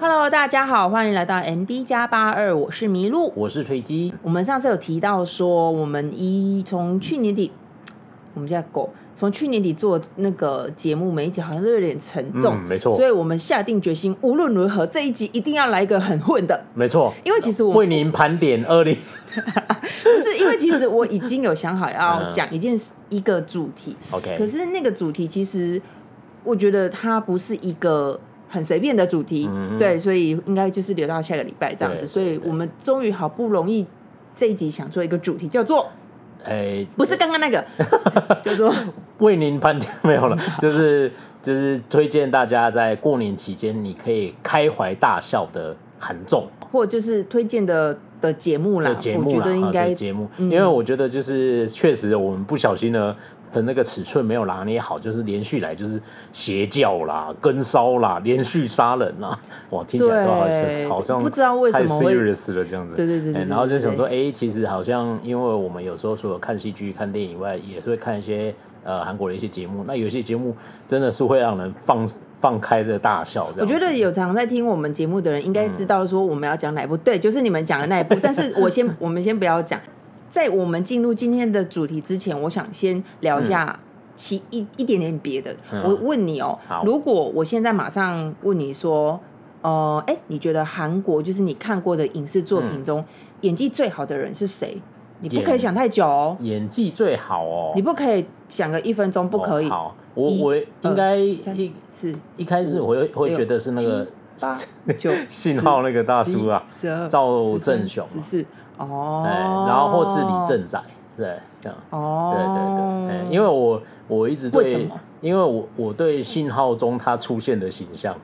Hello，大家好，欢迎来到 MD 加八二，我是麋鹿，我是推机。我们上次有提到说，我们一从去年底，我们家狗从去年底做那个节目，每一集好像都有点沉重，嗯、没错。所以我们下定决心，无论如何这一集一定要来一个很混的，没错。因为其实我为您盘点二零，不是因为其实我已经有想好要 讲一件一个主题，OK。可是那个主题其实我觉得它不是一个。很随便的主题，嗯、对，所以应该就是留到下个礼拜这样子。所以我们终于好不容易这一集想做一个主题，叫做，哎、欸，不是刚刚那个，叫做为您盘点没有了，就是就是推荐大家在过年期间你可以开怀大笑的韩综，或就是推荐的的节目啦。节目我觉得应该节目，因为我觉得就是确实我们不小心呢。的那个尺寸没有拿捏好，就是连续来就是邪教啦、跟烧啦、连续杀人啦，哇，听起来都好像好像不知道为什么 serious 了这样子。对对对，然后就想说，哎、欸，其实好像因为我们有时候除了看戏剧、看电影以外，也是会看一些呃韩国的一些节目。那有些节目真的是会让人放放开的大笑。我觉得有常在听我们节目的人应该知道说我们要讲哪一部，嗯、对，就是你们讲的那一部。但是我先，我们先不要讲。在我们进入今天的主题之前，我想先聊一下其一一点点别的。嗯、我问你哦、喔，如果我现在马上问你说，呃，哎、欸，你觉得韩国就是你看过的影视作品中、嗯、演技最好的人是谁？你不可以想太久哦。演技最好哦，你不可以想个一分钟，不可以。哦、好，我我应该一是一开始我会会觉得是那个八 九信号那个大叔啊，十二赵正雄十四。哦，哎然后或是李正宰，对，这样，哦，对对对，因为我我一直对，为？因为我我对信号中他出现的形象，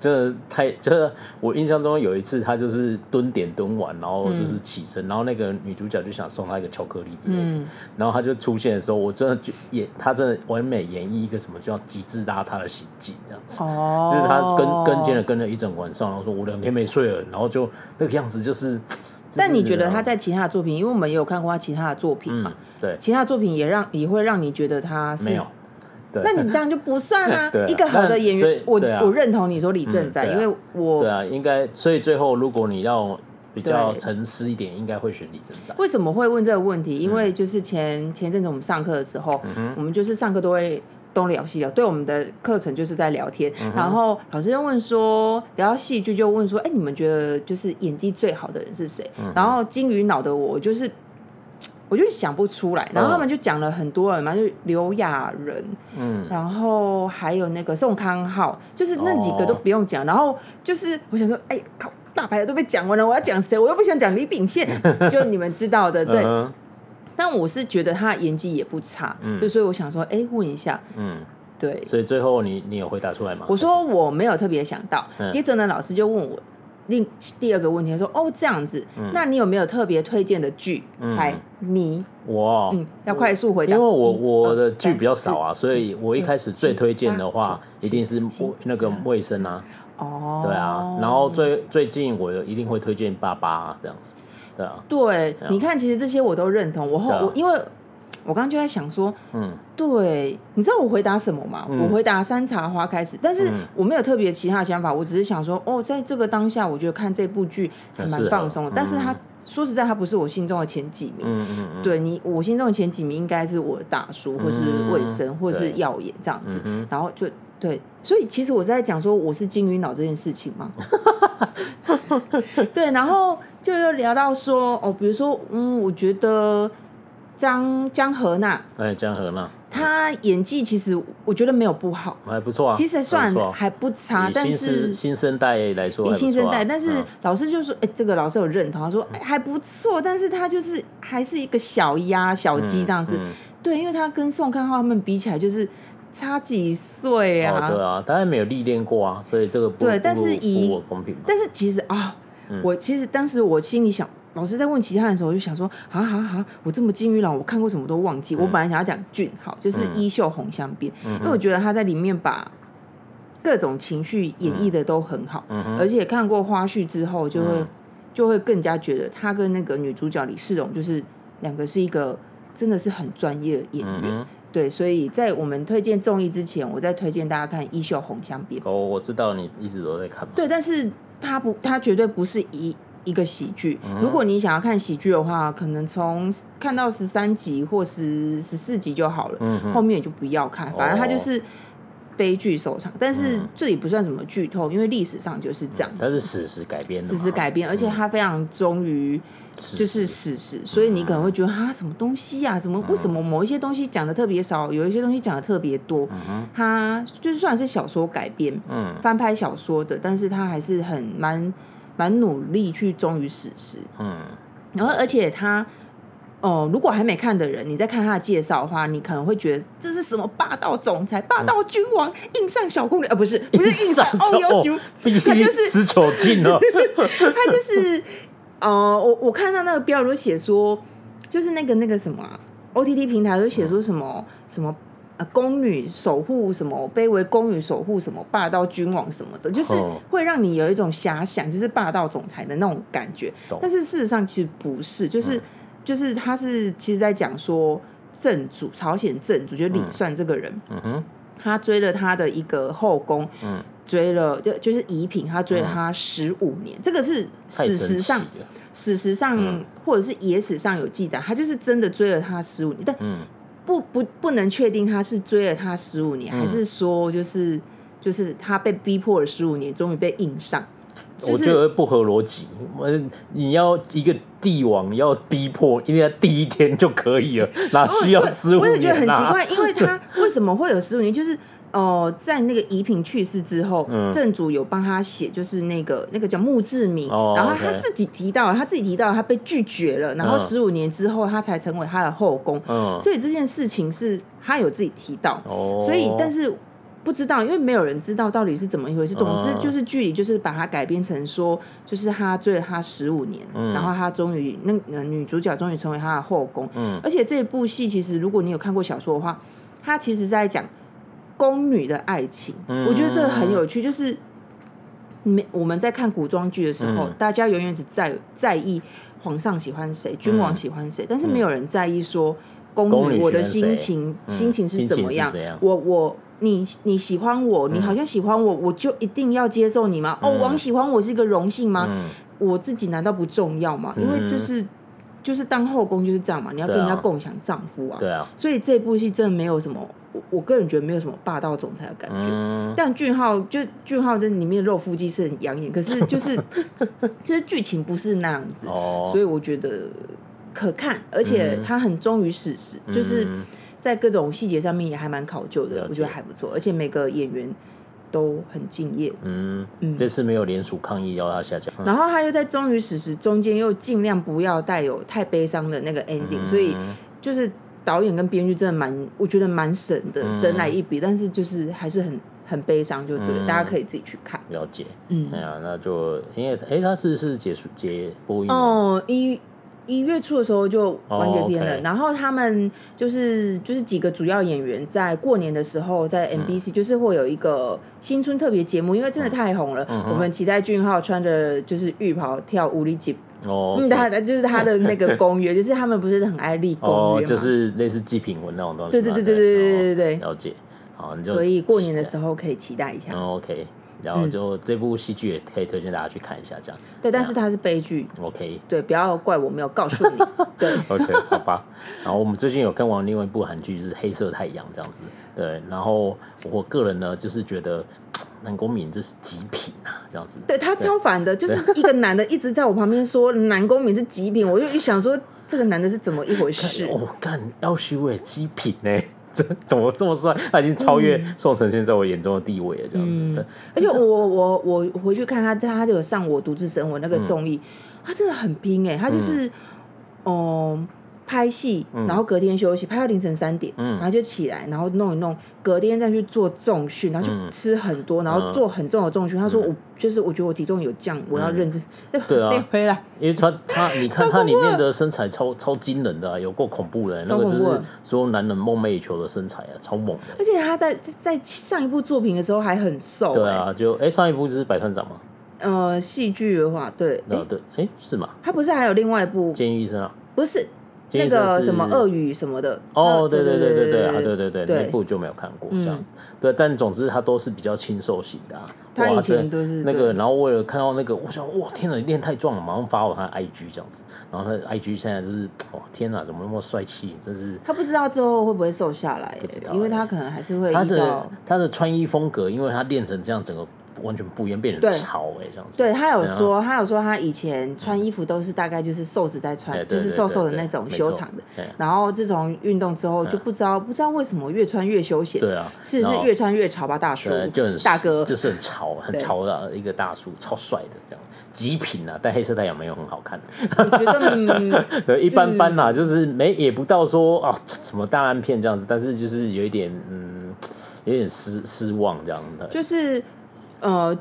真的太，就是我印象中有一次他就是蹲点蹲完，然后就是起身，嗯、然后那个女主角就想送他一个巧克力之类的，嗯、然后他就出现的时候，我真的就演他真的完美演绎一个什么叫极致邋遢的行径这样子，哦，就是他跟跟监了跟了一整晚上，然后说我两天没睡了，然后就那个样子就是。但你觉得他在其他的作品，因为我们也有看过他其他的作品嘛？嗯、对，其他作品也让也会让你觉得他是没有。对，那你这样就不算啊！一个好的演员，我我认同你说李正宰，因为我对啊，应该所以最后如果你要比较沉思一点，应该会选李正宰。为什么会问这个问题？因为就是前前阵子我们上课的时候，我们就是上课都会。东聊西聊，对我们的课程就是在聊天。嗯、然后老师就问说，聊到戏剧就问说，哎，你们觉得就是演技最好的人是谁？嗯、然后金鱼脑的我就是，我就想不出来。然后他们就讲了很多人嘛，就刘亚仁，嗯，然后还有那个宋康昊，就是那几个都不用讲。哦、然后就是我想说，哎，靠，大牌的都被讲完了，我要讲谁？我又不想讲李秉宪，就你们知道的，对。嗯但我是觉得他演技也不差，嗯，就所以我想说，哎，问一下，嗯，对，所以最后你你有回答出来吗？我说我没有特别想到，接着呢，老师就问我另第二个问题，他说，哦，这样子，那你有没有特别推荐的剧？来，你？我？嗯，要快速回答，因为我我的剧比较少啊，所以我一开始最推荐的话，一定是那个魏生啊，哦，对啊，然后最最近我一定会推荐爸爸这样子。对，啊、对，你看，其实这些我都认同。我后、啊、我因为我刚刚就在想说，嗯，对，你知道我回答什么吗？嗯、我回答山茶花开始，但是我没有特别其他的想法，我只是想说，哦，在这个当下，我觉得看这部剧还蛮放松的。嗯、但是他说实在，他不是我心中的前几名。嗯嗯嗯，对你，我心中的前几名应该是我的大叔，或是卫生，或是耀眼这样子。嗯、然后就对，所以其实我是在讲说我是金鱼脑这件事情嘛。对，然后。就又聊到说哦，比如说，嗯，我觉得张江河娜，哎，江河娜，她演技其实我觉得没有不好，还不错啊，其实算还不差，但是新生代来说，以新生代，但是老师就说，哎，这个老师有认同，他说还不错，但是他就是还是一个小鸭小鸡这样子，对，因为他跟宋康昊他们比起来就是差几岁啊，对啊，当然没有历练过啊，所以这个不对，但是以但是其实啊。我其实当时我心里想，老师在问其他人的时候，我就想说，啊啊啊！我这么金鱼佬，我看过什么都忘记。我本来想要讲俊好，就是衣袖红香边，因为我觉得他在里面把各种情绪演绎的都很好，而且看过花絮之后，就会就会更加觉得他跟那个女主角李世荣，就是两个是一个真的是很专业的演员。对，所以在我们推荐综艺之前，我再推荐大家看衣袖红香边。哦，我知道你一直都在看。对，但是。它不，它绝对不是一一个喜剧。嗯、如果你想要看喜剧的话，可能从看到十三集或十十四集就好了，嗯、后面也就不要看。反正它就是悲剧收场。但是这里不算什么剧透，因为历史上就是这样子。它是史实改编的，史实改编，而且它非常忠于就是史实，所以你可能会觉得啊，什么东西啊，什么为什么某一些东西讲的特别少，有一些东西讲的特别多？它就算是小说改编，嗯，翻拍小说的，但是它还是很蛮蛮努力去忠于史实，嗯，然后而且他哦，如果还没看的人，你在看他的介绍的话，你可能会觉得这是什么霸道总裁、霸道君王硬上小宫女啊？不是，不是硬上 哦，要求他就是 他就是。呃，我我看到那个标都写说，就是那个那个什么、啊、OTT 平台都写说什么、嗯、什么呃宫女守护什么卑微宫女守护什么霸道君王什么的，就是会让你有一种遐想，就是霸道总裁的那种感觉。但是事实上其实不是，就是、嗯、就是他是其实在讲说正主朝鲜正主，就李算这个人，嗯哼，他追了他的一个后宫，嗯。追了就就是仪嫔，他追了他十五年，嗯、这个是史实上，史实上、嗯、或者是野史上有记载，他就是真的追了他十五年，但不不不能确定他是追了他十五年，嗯、还是说就是就是他被逼迫了十五年，终于被硬上。就是、我觉得不合逻辑，你要一个帝王要逼迫，应该第一天就可以了，哪需要十五年、啊？我也觉得很奇怪，因为他 为什么会有十五年？就是。哦、呃，在那个仪品去世之后，嗯、正主有帮他写，就是那个那个叫墓志铭，哦、然后他自己提到，他自己提到他被拒绝了，然后十五年之后他才成为他的后宫，嗯、所以这件事情是他有自己提到，哦、所以但是不知道，因为没有人知道到底是怎么一回事。总之就是剧里就是把它改编成说，就是他追了他十五年，嗯、然后他终于那女主角终于成为他的后宫，嗯、而且这部戏其实如果你有看过小说的话，他其实在讲。宫女的爱情，嗯、我觉得这个很有趣。就是没我们在看古装剧的时候，嗯、大家永远只在在意皇上喜欢谁，君王喜欢谁，嗯、但是没有人在意说宫女我的心情心情是怎么样。样我我你你喜欢我，你好像喜欢我，嗯、我就一定要接受你吗？嗯、哦，王喜欢我是一个荣幸吗？嗯、我自己难道不重要吗？因为就是就是当后宫就是这样嘛，你要跟人家共享丈夫啊。对啊，所以这部戏真的没有什么。我我个人觉得没有什么霸道总裁的感觉，嗯、但俊浩就俊浩在里面肉腹肌是很养眼，可是就是 就是剧情不是那样子，哦、所以我觉得可看，而且他很忠于史实，嗯、就是在各种细节上面也还蛮考究的，嗯、我觉得还不错，而且每个演员都很敬业。嗯嗯，这次没有联署抗议要他下架，然后他又在忠于史实中间又尽量不要带有太悲伤的那个 ending，、嗯、所以就是。导演跟编剧真的蛮，我觉得蛮神的，嗯、神来一笔，但是就是还是很很悲伤，就对了，嗯、大家可以自己去看。了解，嗯，哎呀，那就因为哎，他是是结束结播音哦，一一月初的时候就完结篇了，哦 okay、然后他们就是就是几个主要演员在过年的时候在 MBC、嗯、就是会有一个新春特别节目，因为真的太红了，嗯、我们期待俊浩穿着就是浴袍跳舞里吉。哦，嗯，他就是他的那个公约，就是他们不是很爱立公约吗？就是类似祭品文那种东西。对对对对对对对对，了解。好，所以过年的时候可以期待一下。OK，然后就这部戏剧也可以推荐大家去看一下，这样。对，但是它是悲剧。OK，对，不要怪我没有告诉你。对，OK，好吧。然后我们最近有看完另外一部韩剧，就是《黑色太阳》这样子。对，然后我个人呢，就是觉得。南宫珉这是极品啊，这样子。对，他超反的，就是一个男的一直在我旁边说南宫珉是极品，我就一想说这个男的是怎么一回事？我，干，要虚伪极品呢？这怎么这么帅？他已经超越宋承宪在我眼中的地位了，这样子。嗯、对，而且我我我回去看他，他就有上我独自生活那个综艺，嗯、他真的很拼哎，他就是，哦、嗯。拍戏，然后隔天休息，拍到凌晨三点，然后就起来，然后弄一弄，隔天再去做重训，然后去吃很多，然后做很重的重训。他说：“我就是，我觉得我体重有降，我要认真对啊，回来。”因为他他，你看他里面的身材超超惊人的，有够恐怖的，那个就是所有男人梦寐以求的身材啊，超猛的。而且他在在上一部作品的时候还很瘦。对啊，就哎，上一部是百团长吗？呃，戏剧的话，对，对，哎，是吗？他不是还有另外一部《监狱医生》啊？不是。那个什么鳄鱼什么的。哦，对对对对对啊，对对对，那部就没有看过这样。对，但总之他都是比较清瘦型的。他以前都是那个，然后为了看到那个，我想哇，天哪，你练太壮了，马上发我他的 IG 这样子。然后他的 IG 现在就是哇，天哪，怎么那么帅气？真是。他不知道之后会不会瘦下来，因为他可能还是会。他的他的穿衣风格，因为他练成这样，整个。完全不一样，变成潮哎，这样子。对，他有说，他有说他以前穿衣服都是大概就是瘦子在穿，就是瘦瘦的那种修长的。然后自从运动之后，就不知道不知道为什么越穿越休闲。对啊，是是越穿越潮吧，大叔。就很大哥，就是很潮，很潮的一个大叔，超帅的这样。极品啊，戴黑色太阳没有很好看。我觉得 对，一般般啦，就是没也不到说啊什么大烂片这样子，但是就是有一点嗯，有点失失望这样的。就是呃。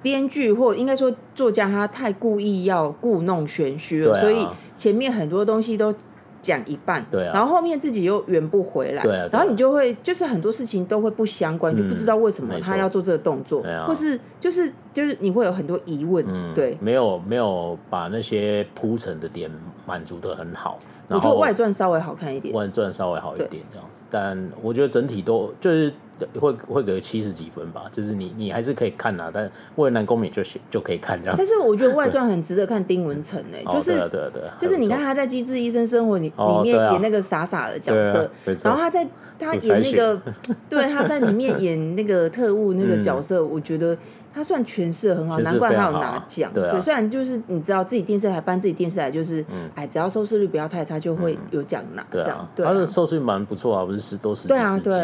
编剧或应该说作家，他太故意要故弄玄虚了，所以前面很多东西都讲一半，对啊，然后后面自己又圆不回来，对，然后你就会就是很多事情都会不相关，就不知道为什么他要做这个动作，或是就是就是你会有很多疑问，对，没有没有把那些铺陈的点满足的很好，我觉得外传稍微好看一点，外传稍微好一点这样子，但我觉得整体都就是。会会给七十几分吧，就是你你还是可以看啊，但为了南公民就就可以看这样。但是我觉得外传 很值得看丁文成诶，就是对对，就是你看他在《机智医生生活》里里面演那个傻傻的角色，然后他在他演那个，对他在里面演那个特务那个角色，我觉得他算诠释的很好，难怪他有拿奖。对，虽然就是你知道自己电视台搬自己电视台就是，哎，只要收视率不要太差，就会有奖拿这样。对，他的收视率蛮不错啊，不是十多十几。对啊，对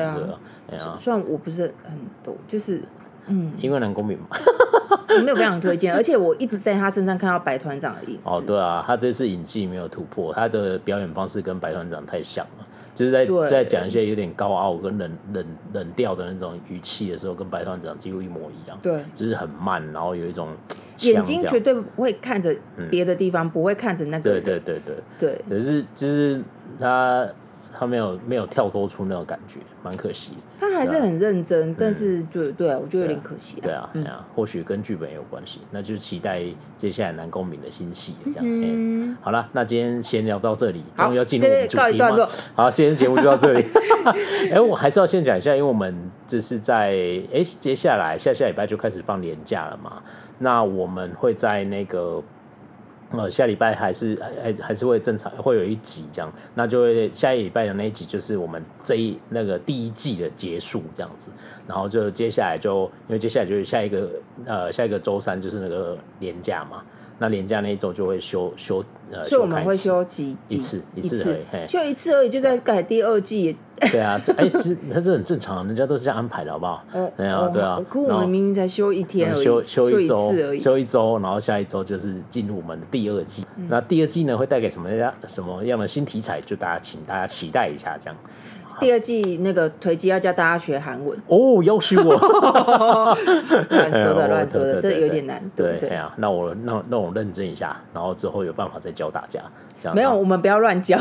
啊。虽然我不是很懂，就是嗯，因为男公民嘛，我没有非常推荐，而且我一直在他身上看到白团长的影子。哦，对啊，他这次演技没有突破，他的表演方式跟白团长太像了，就是在在讲一些有点高傲跟冷冷冷调的那种语气的时候，跟白团长几乎一模一样。对，就是很慢，然后有一种眼睛绝对不会看着别的地方，不会看着那个。对对对对对，可是就是他。他没有没有跳脱出那种感觉，蛮可惜。他还是很认真，但是就对啊，我觉得有点可惜。对啊，对啊，或许跟剧本有关系，那就期待接下来南宫珉的新戏这样。好了，那今天先聊到这里，终于要进入主题吗？好，今天节目就到这里。哎，我还是要先讲一下，因为我们这是在哎接下来下下礼拜就开始放年假了嘛，那我们会在那个。呃，下礼拜还是还还是会正常会有一集这样，那就会下一礼拜的那一集就是我们这一那个第一季的结束这样子，然后就接下来就因为接下来就是下一个呃下一个周三就是那个年假嘛。那年假那一周就会休休，呃，所以我们会休几一次一次而已，休一次而已，就在改第二季。对啊，哎，其实这很正常，人家都是这样安排的，好不好？对啊，对啊。可我们明明才休一天而已，休休一周而已，休一周，然后下一周就是进入我们的第二季。那第二季呢，会带给什么样什么样的新题材？就大家请大家期待一下，这样。第二季那个推机要教大家学韩文哦，要学我乱说的乱说的，这有点难。对对啊，那我那那我认真一下，然后之后有办法再教大家。这样没有，我们不要乱教，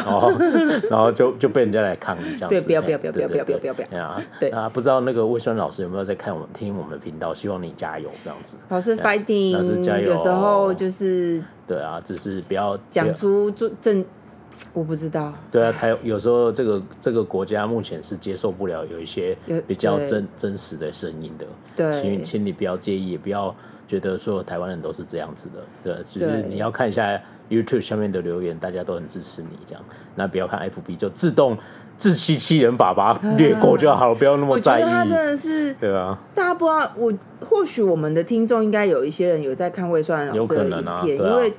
然后就就被人家来抗议这样。对，不要不要不要不要不要不要不要不要啊！对啊，不知道那个魏酸老师有没有在看我们听我们的频道？希望你加油这样子。老师 fighting，老师加油。有时候就是对啊，只是不要讲出正。我不知道。对啊，台有时候这个这个国家目前是接受不了有一些比较真真实的声音的。对，请请你不要介意，也不要觉得所有台湾人都是这样子的。对，就是你要看一下 YouTube 下面的留言，大家都很支持你这样。那不要看 FB 就自动自欺欺人法，把它略过就好了，不要那么在意。我觉得他真的是，对啊。大家不知道，我或许我们的听众应该有一些人有在看魏帅老师的影片，因为。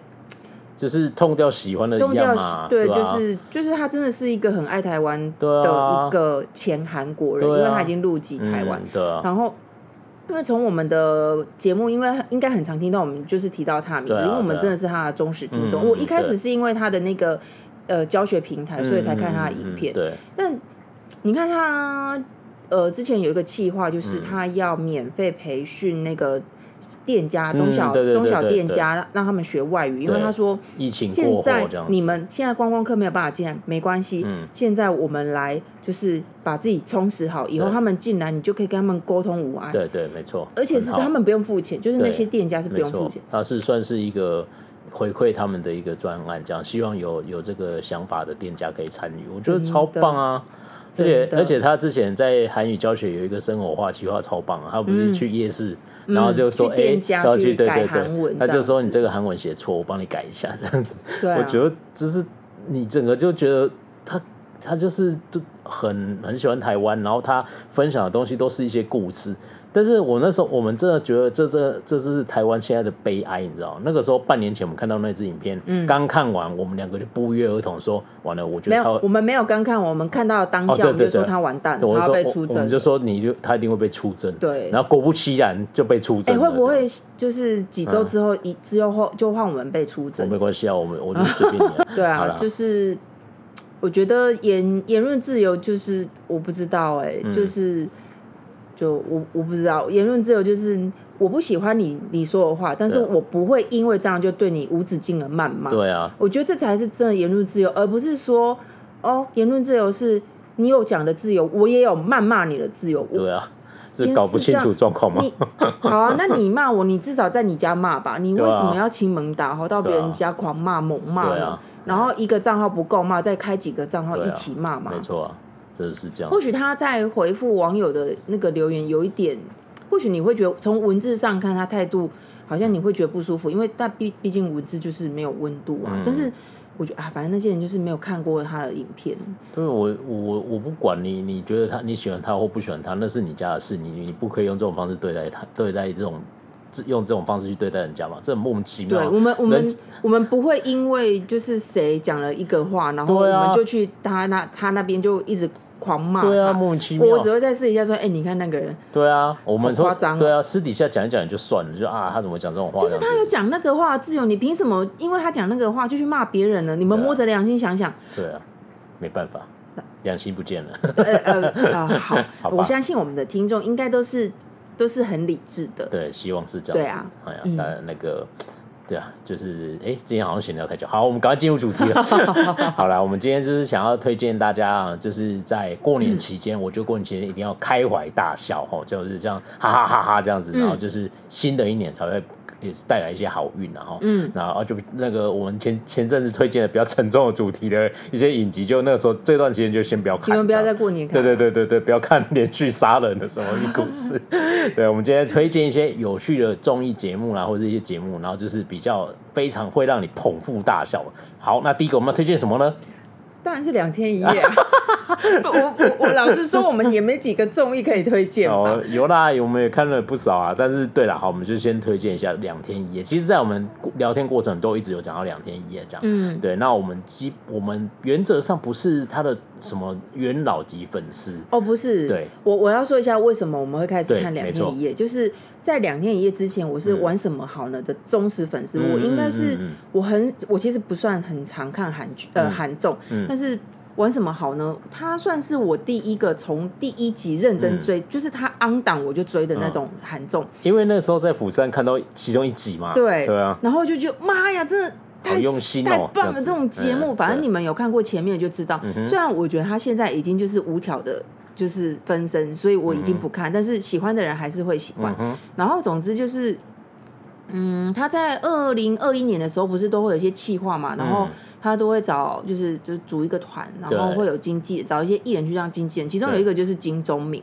就是痛掉喜欢的一样嘛，对，就是就是他真的是一个很爱台湾的一个前韩国人，因为他已经入籍台湾。然后，因为从我们的节目，因为应该很常听到我们就是提到他的名字，因为我们真的是他的忠实听众。我一开始是因为他的那个呃教学平台，所以才看他的影片。对，但你看他呃之前有一个企划，就是他要免费培训那个。店家中小中小店家让他们学外语，因为他说疫情，现在你们现在观光客没有办法进来，没关系。现在我们来就是把自己充实好，以后他们进来，你就可以跟他们沟通无碍。对对，没错。而且是他们不用付钱，就是那些店家是不用付钱。他是算是一个回馈他们的一个专案，这样希望有有这个想法的店家可以参与，我觉得超棒啊！而且而且他之前在韩语教学有一个生活化企划超棒啊，他不是去夜市，嗯、然后就说哎，要去对对对，他就说你这个韩文写错，我帮你改一下。这样子。对、啊，我觉得就是你整个就觉得他他就是都很很喜欢台湾，然后他分享的东西都是一些故事。但是我那时候，我们真的觉得这这这是台湾现在的悲哀，你知道？那个时候半年前我们看到那支影片，嗯，刚看完，我们两个就不约而同说完了。我觉得没有，我们没有刚看，我们看到当下，我们就说他完蛋了，他要被出征。我们就说你就他一定会被出征。对，然后果不其然就被出征。哎，会不会就是几周之后一之后就换我们被出征？没关系啊，我们我就随便你。对啊，就是我觉得言言论自由就是我不知道哎，就是。就我我不知道，言论自由就是我不喜欢你你说的话，但是我不会因为这样就对你无止境的谩骂。对啊，我觉得这才是真的言论自由，而不是说哦，言论自由是你有讲的自由，我也有谩骂你的自由。对啊，是搞不清楚状况吗？好啊，那你骂我，你至少在你家骂吧，你为什么要亲门打吼到别人家狂骂猛骂呢？然后一个账号不够骂，再开几个账号一起骂嘛？没错啊。真的是这样。或许他在回复网友的那个留言有一点，或许你会觉得从文字上看他态度好像你会觉得不舒服，因为但毕毕竟文字就是没有温度啊。嗯、但是我觉得啊，反正那些人就是没有看过他的影片。对，我我我不管你，你觉得他你喜欢他或不喜欢他，那是你家的事，你你不可以用这种方式对待他，对待这种用这种方式去对待人家嘛？这很莫名其妙。对我们我们我们不会因为就是谁讲了一个话，然后我们就去他那他那边就一直。狂骂，对啊，莫名其妙。我只会在私底下说，哎、欸，你看那个人，对啊，我们说夸张，对啊，私底下讲一讲就算了，就啊，他怎么讲这种话？就是他有讲那个话自由，你凭什么？因为他讲那个话就去骂别人了？你们摸着良心想想。对啊，没办法，良心不见了。呃呃呃，好，好，我相信我们的听众应该都是都是很理智的。对，希望是这样子。对啊，哎呀，当然那个。对啊，就是哎，今天好像闲聊太久，好，我们赶快进入主题了。好了，我们今天就是想要推荐大家啊，就是在过年期间，嗯、我觉得过年期间一定要开怀大笑，吼，就是这样，哈哈哈哈这样子，然后就是新的一年才会。也是带来一些好运，然后，嗯，然后就那个我们前前阵子推荐的比较沉重的主题的一些影集，就那个时候这段时间就先不要看，你们不要在过年看，对对对对对，不要看连续杀人的什么故事。对，我们今天推荐一些有趣的综艺节目啦，或者一些节目，然后就是比较非常会让你捧腹大笑。好，那第一个我们要推荐什么呢？当然是两天一夜啊！我我我老实说，我们也没几个综艺可以推荐哦，有啦，我们也看了不少啊。但是对了，好，我们就先推荐一下两天一夜。其实，在我们聊天过程都一直有讲到两天一夜这样。嗯，对。那我们基我们原则上不是他的什么元老级粉丝哦，不是。对，我我要说一下为什么我们会开始看两天一夜，就是。在两天一夜之前，我是玩什么好呢的忠实粉丝。嗯、我应该是我很我其实不算很常看韩剧呃韩综，嗯、但是玩什么好呢？他算是我第一个从第一集认真追，嗯、就是他 on 档我就追的那种韩综。因为那时候在釜山看到其中一集嘛，对对啊，然后就觉得妈呀，真的太用心、哦、太棒了！这种节目，反正你们有看过前面就知道。嗯、虽然我觉得他现在已经就是无条的。就是分身，所以我已经不看，嗯、但是喜欢的人还是会喜欢。嗯、然后总之就是，嗯，他在二零二一年的时候不是都会有一些气话嘛，然后。他都会找，就是就组一个团，然后会有经纪，找一些艺人去当经纪人。其中有一个就是金钟敏，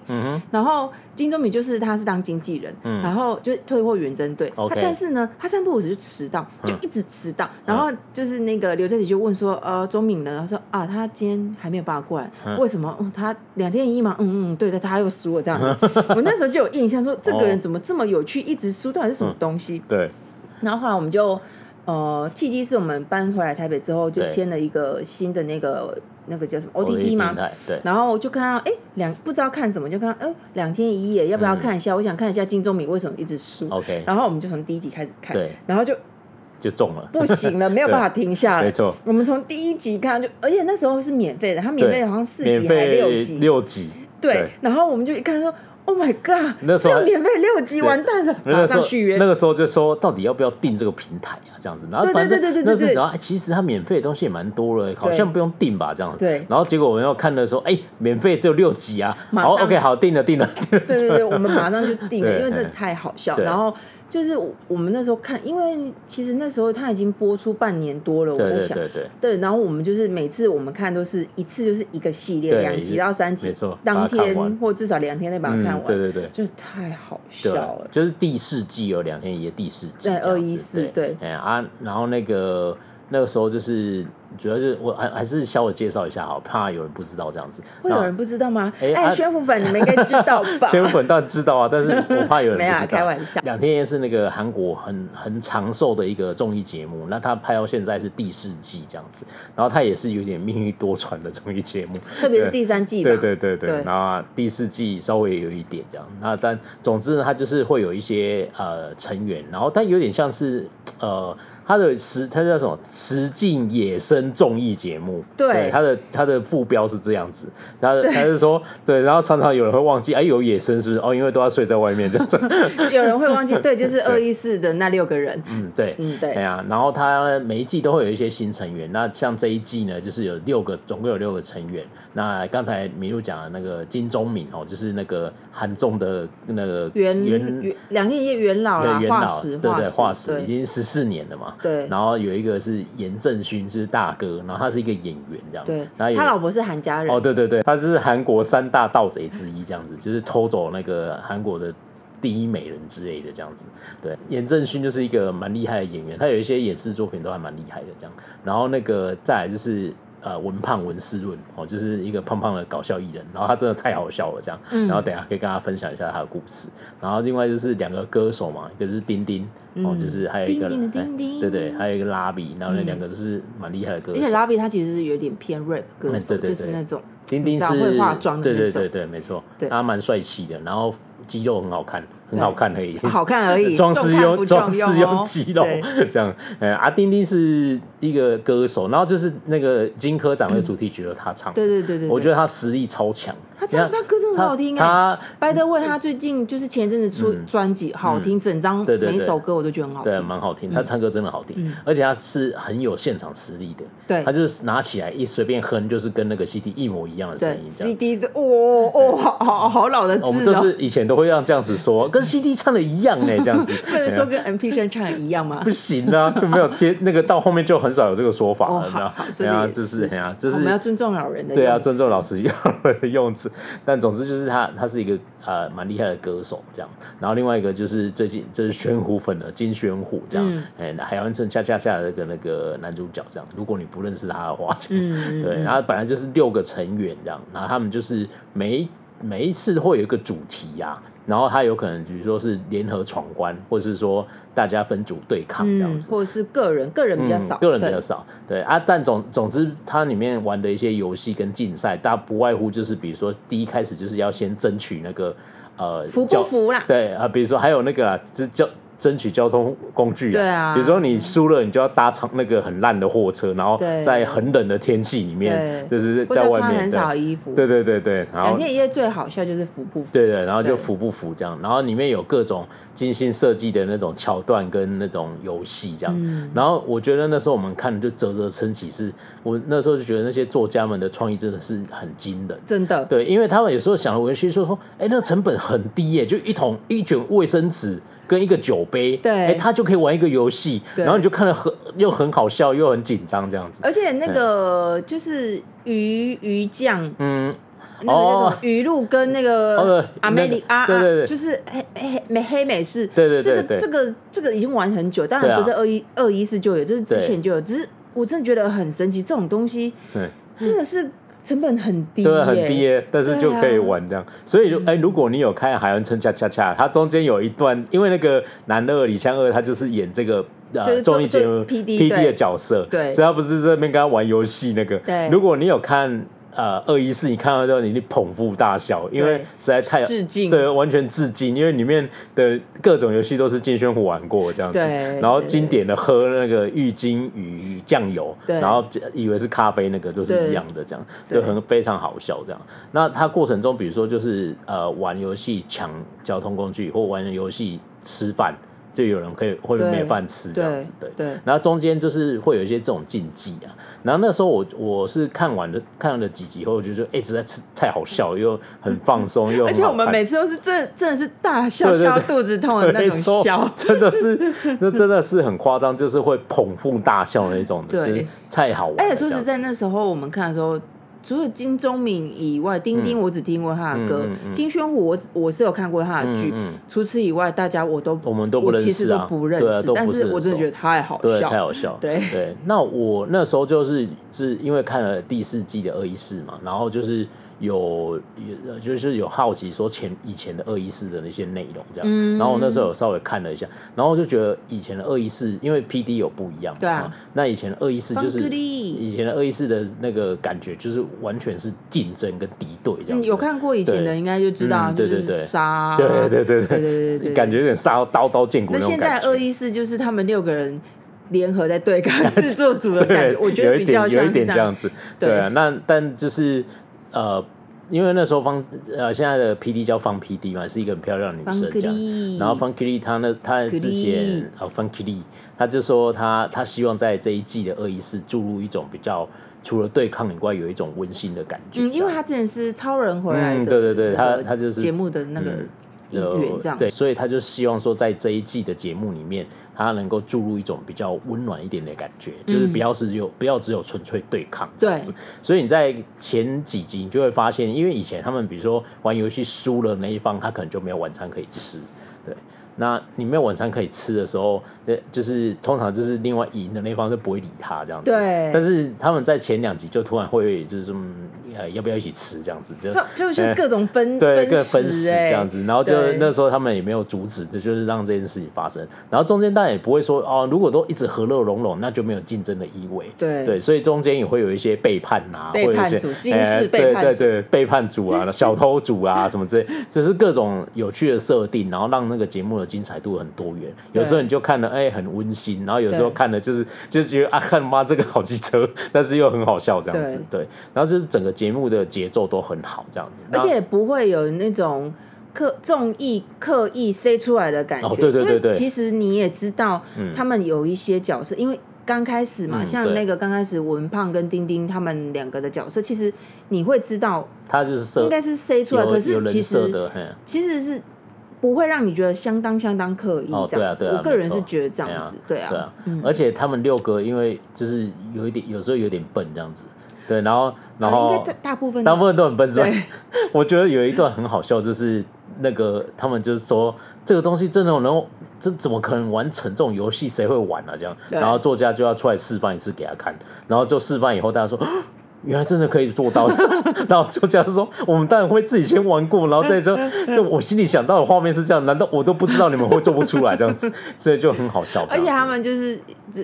然后金钟敏就是他是当经纪人，然后就退货远征队。他但是呢，他三不五时就迟到，就一直迟到。然后就是那个刘在石就问说：“呃，钟敏呢？”他说：“啊，他今天还没有办法过来，为什么？他两天一夜嘛。”嗯嗯，对的，他又输了这样子。我那时候就有印象说，这个人怎么这么有趣，一直输，到底是什么东西？对。然后后来我们就。呃，契机是我们搬回来台北之后，就签了一个新的那个那个叫什么 OTT 吗？对。然后就看到，哎，两不知道看什么，就看到，哎，两天一夜，要不要看一下？嗯、我想看一下金钟敏为什么一直输。OK。然后我们就从第一集开始看，对。然后就就中了，不行了，没有办法停下来。没错。我们从第一集看就，而且那时候是免费的，它免费好像四集还六集，六集。对。对然后我们就一看说。Oh my god！那时候免费六集完蛋了，马上续约。那个时候就说，到底要不要订这个平台啊？这样子，然后对对对对对那时候其实它免费的东西也蛮多了，好像不用订吧？这样子。对。然后结果我们要看的时候，哎，免费只有六集啊！好，OK，好，订了，订了。对对对，我们马上就订了，因为这太好笑。然后就是我们那时候看，因为其实那时候他已经播出半年多了，我在想，对对。对，对，然后我们就是每次我们看都是一次就是一个系列，两集到三集，没错，当天或至少两天内把它看完，嗯，对对对，就太好笑了。就是第四季有两天一夜，第四季在二一四，对，哎啊，然后那个那个时候就是。主要就是我还还是稍微介绍一下好，怕有人不知道这样子。会有人不知道吗？哎、欸，宣福粉你们应该知道吧？宣福粉当然知道啊，但是我怕有人。没啊，开玩笑。两天一夜是那个韩国很很长寿的一个综艺节目，那他拍到现在是第四季这样子，然后他也是有点命运多舛的综艺节目，特别是第三季吧。对对对对，对，然后第四季稍微有一点这样，那但总之呢，他就是会有一些呃成员，然后但有点像是呃。他的实，他叫什么？实境野生综艺节目。对，他的他的副标是这样子。他他是说，对，然后常常有人会忘记，哎，有野生是不是？哦，因为都要睡在外面这样子。有人会忘记，对，就是 二一四的那六个人。嗯，对，嗯，对。哎呀，然后他每一季都会有一些新成员。那像这一季呢，就是有六个，总共有六个成员。那刚才麋鹿讲的那个金钟敏哦，就是那个韩综的那个元元两天一夜元老啦，元老，对对，化石已经十四年了嘛。对，然后有一个是严正勋，是大哥，然后他是一个演员这样。对，然后他老婆是韩家人。哦，对对对，他是韩国三大盗贼之一，这样子，就是偷走那个韩国的第一美人之类的这样子。对，严正勋就是一个蛮厉害的演员，他有一些演示作品都还蛮厉害的这样。然后那个再来就是。呃，文胖文思润哦，就是一个胖胖的搞笑艺人，然后他真的太好笑了，这样，嗯、然后等下可以跟大家分享一下他的故事。然后另外就是两个歌手嘛，一个是丁丁、嗯、哦，就是还有一个丁丁丁、欸，对对，还有一个拉比，然后那两个都是蛮厉害的歌手。而且拉比他其实是有点偏 rap 歌手，嗯、对对对。就是那种丁丁是会化妆的那种，对对对对，没错，他蛮帅气的，然后肌肉很好看。很好看而已，好看而已，装饰用装饰用肌肉 这样。哎，阿丁丁是一个歌手，然后就是那个金科长的主题曲，由他唱。对对对对，我觉得他实力超强。他唱他歌真的很好听啊。他 By the way，他最近就是前阵子出专辑，好听，整张每一首歌我都觉得很好听，对，蛮好听。他唱歌真的好听，而且他是很有现场实力的。对，他就是拿起来一随便哼，就是跟那个 CD 一模一样的声音。CD 的，哦哦，好好好老的字哦。我们都是以前都会让这样子说，跟 CD 唱的一样呢，这样子。不能说跟 MP 三唱的一样吗？不行啊，就没有接那个到后面就很少有这个说法了，你知道？对啊，就是哎呀，就是我们要尊重老人的。对啊，尊重老师的用词。但总之就是他，他是一个呃蛮厉害的歌手，这样。然后另外一个就是最近这是玄虎粉的金玄虎，这样。哎，海湾城恰恰恰的那个那个男主角，这样。如果你不认识他的话，嗯，对。然后本来就是六个成员这样，然后他们就是每一每一次会有一个主题呀、啊。然后他有可能，比如说是联合闯关，或者是说大家分组对抗这样子，或者是个人，个人比较少，个人比较少，对啊。但总总之，它里面玩的一些游戏跟竞赛，大不外乎就是，比如说第一开始就是要先争取那个呃服不服啦，对啊，比如说还有那个就叫。争取交通工具啊，对啊，比如说你输了，你就要搭乘那个很烂的货车，然后在很冷的天气里面，就是在外面。穿很少衣服，对对对对。然后两天一夜最好笑就是服不服，对对，然后就服不服这样，然后里面有各种精心设计的那种桥段跟那种游戏这样，嗯，然后我觉得那时候我们看就啧啧称奇，是我那时候就觉得那些作家们的创意真的是很惊人，真的，对，因为他们有时候想的文学说说，哎，那个成本很低耶，就一桶一卷卫生纸。跟一个酒杯，对，哎，他就可以玩一个游戏，然后你就看得很又很好笑又很紧张这样子。而且那个就是鱼鱼酱，嗯，那个叫什么鱼露跟那个阿美里阿，对对对，就是黑黑美黑美式，对对对，这个这个这个已经玩很久，当然不是二一二一四就有，就是之前就有，只是我真的觉得很神奇，这种东西，对，真的是。成本很低，对，很低耶，但是就可以玩这样。所以，哎，如果你有看《海洋村恰恰恰》，它中间有一段，因为那个男二李相二，他就是演这个呃综艺节目 P D 的角色，对，所以他不是在那边跟他玩游戏那个。对，如果你有看。呃，二一四，你看到之后，你捧腹大笑，因为实在太致敬，对，完全致敬，因为里面的各种游戏都是金宣虎玩过这样子，对，然后经典的喝那个浴巾与酱油，对，然后以为是咖啡，那个都是一样的，这样就很非常好笑这样。那它过程中，比如说就是呃玩游戏抢交通工具，或玩游戏吃饭。就有人可以会没饭吃这样子，对。对，然后中间就是会有一些这种禁忌啊。然后那时候我我是看完了看了几集后，我就觉得哎，实在是太好笑，又很放松，又而且我们每次都是真真的是大笑笑肚子痛的那种笑，真的是那真的是很夸张，就是会捧腹大笑那种的，对，太好玩。而且说实在，那时候我们看的时候。除了金钟敏以外，丁丁我只听过他的歌，金宣虎我我是有看过他的剧，除此以外，大家我都我们都不认识，其实都不认识，但是我真的觉得太好笑，太好笑，对。对。那我那时候就是是因为看了第四季的二一四嘛，然后就是。有有就是有好奇说前以前的二一四的那些内容这样，嗯、然后我那时候有稍微看了一下，然后就觉得以前的二一四因为 P D 有不一样，对啊，那以前的二一四就是以前的二一四的那个感觉就是完全是竞争跟敌对这样、嗯，有看过以前的应该就知道，就是杀，对对对对对对对，感觉有点杀刀刀见骨。那现在二一四就是他们六个人联合在对抗 制作组的感觉，我觉得比较像是这样子，对啊，那但就是。呃，因为那时候方呃现在的 P D 叫方 P D 嘛，是一个很漂亮的女生这样。然后方 k i l y 她呢她之前呃方 k i l y，她就说她她希望在这一季的二一四注入一种比较除了对抗以外，有一种温馨的感觉。嗯，因为她之前是超人回来的，对对对，她她就是节目的那个演员这样。对，所以他就希望说在这一季的节目里面。他能够注入一种比较温暖一点的感觉，嗯、就是不要是有不要只有纯粹对抗这样子。对，所以你在前几集你就会发现，因为以前他们比如说玩游戏输了那一方，他可能就没有晚餐可以吃。对，那你没有晚餐可以吃的时候，就是通常就是另外赢的那一方就不会理他这样子。对，但是他们在前两集就突然会就是说。呃，要不要一起吃这样子？就就是各种分对各分食这样子，然后就那时候他们也没有阻止，就就是让这件事情发生。然后中间当然也不会说哦，如果都一直和乐融融，那就没有竞争的意味。对对，所以中间也会有一些背叛呐，背叛组、惊世背叛组、对对背叛组啊、小偷组啊什么之类，就是各种有趣的设定，然后让那个节目的精彩度很多元。有时候你就看了哎很温馨，然后有时候看了就是就觉得啊看妈这个好机车，但是又很好笑这样子。对，然后就是整个节目的节奏。都很好，这样子，而且不会有那种刻综艺刻意塞出来的感觉。对对对对，其实你也知道，他们有一些角色，因为刚开始嘛，像那个刚开始文胖跟丁丁他们两个的角色，其实你会知道，他就是应该是塞出来，可是其实其实是不会让你觉得相当相当刻意这样子。我个人是觉得这样子，对啊，对啊而且他们六个因为就是有一点，有时候有点笨这样子。对，然后，然后，应该大部分大部分都很笨重。我觉得有一段很好笑，就是那个他们就是说，这个东西真的能，这怎么可能完成这种游戏？谁会玩啊？这样，然后作家就要出来示范一次给他看，然后就示范以后，大家说，原来真的可以做到。然后就这样说，我们当然会自己先玩过，然后再说，就我心里想到的画面是这样，难道我都不知道你们会做不出来这样子？所以就很好笑。而且他们就是，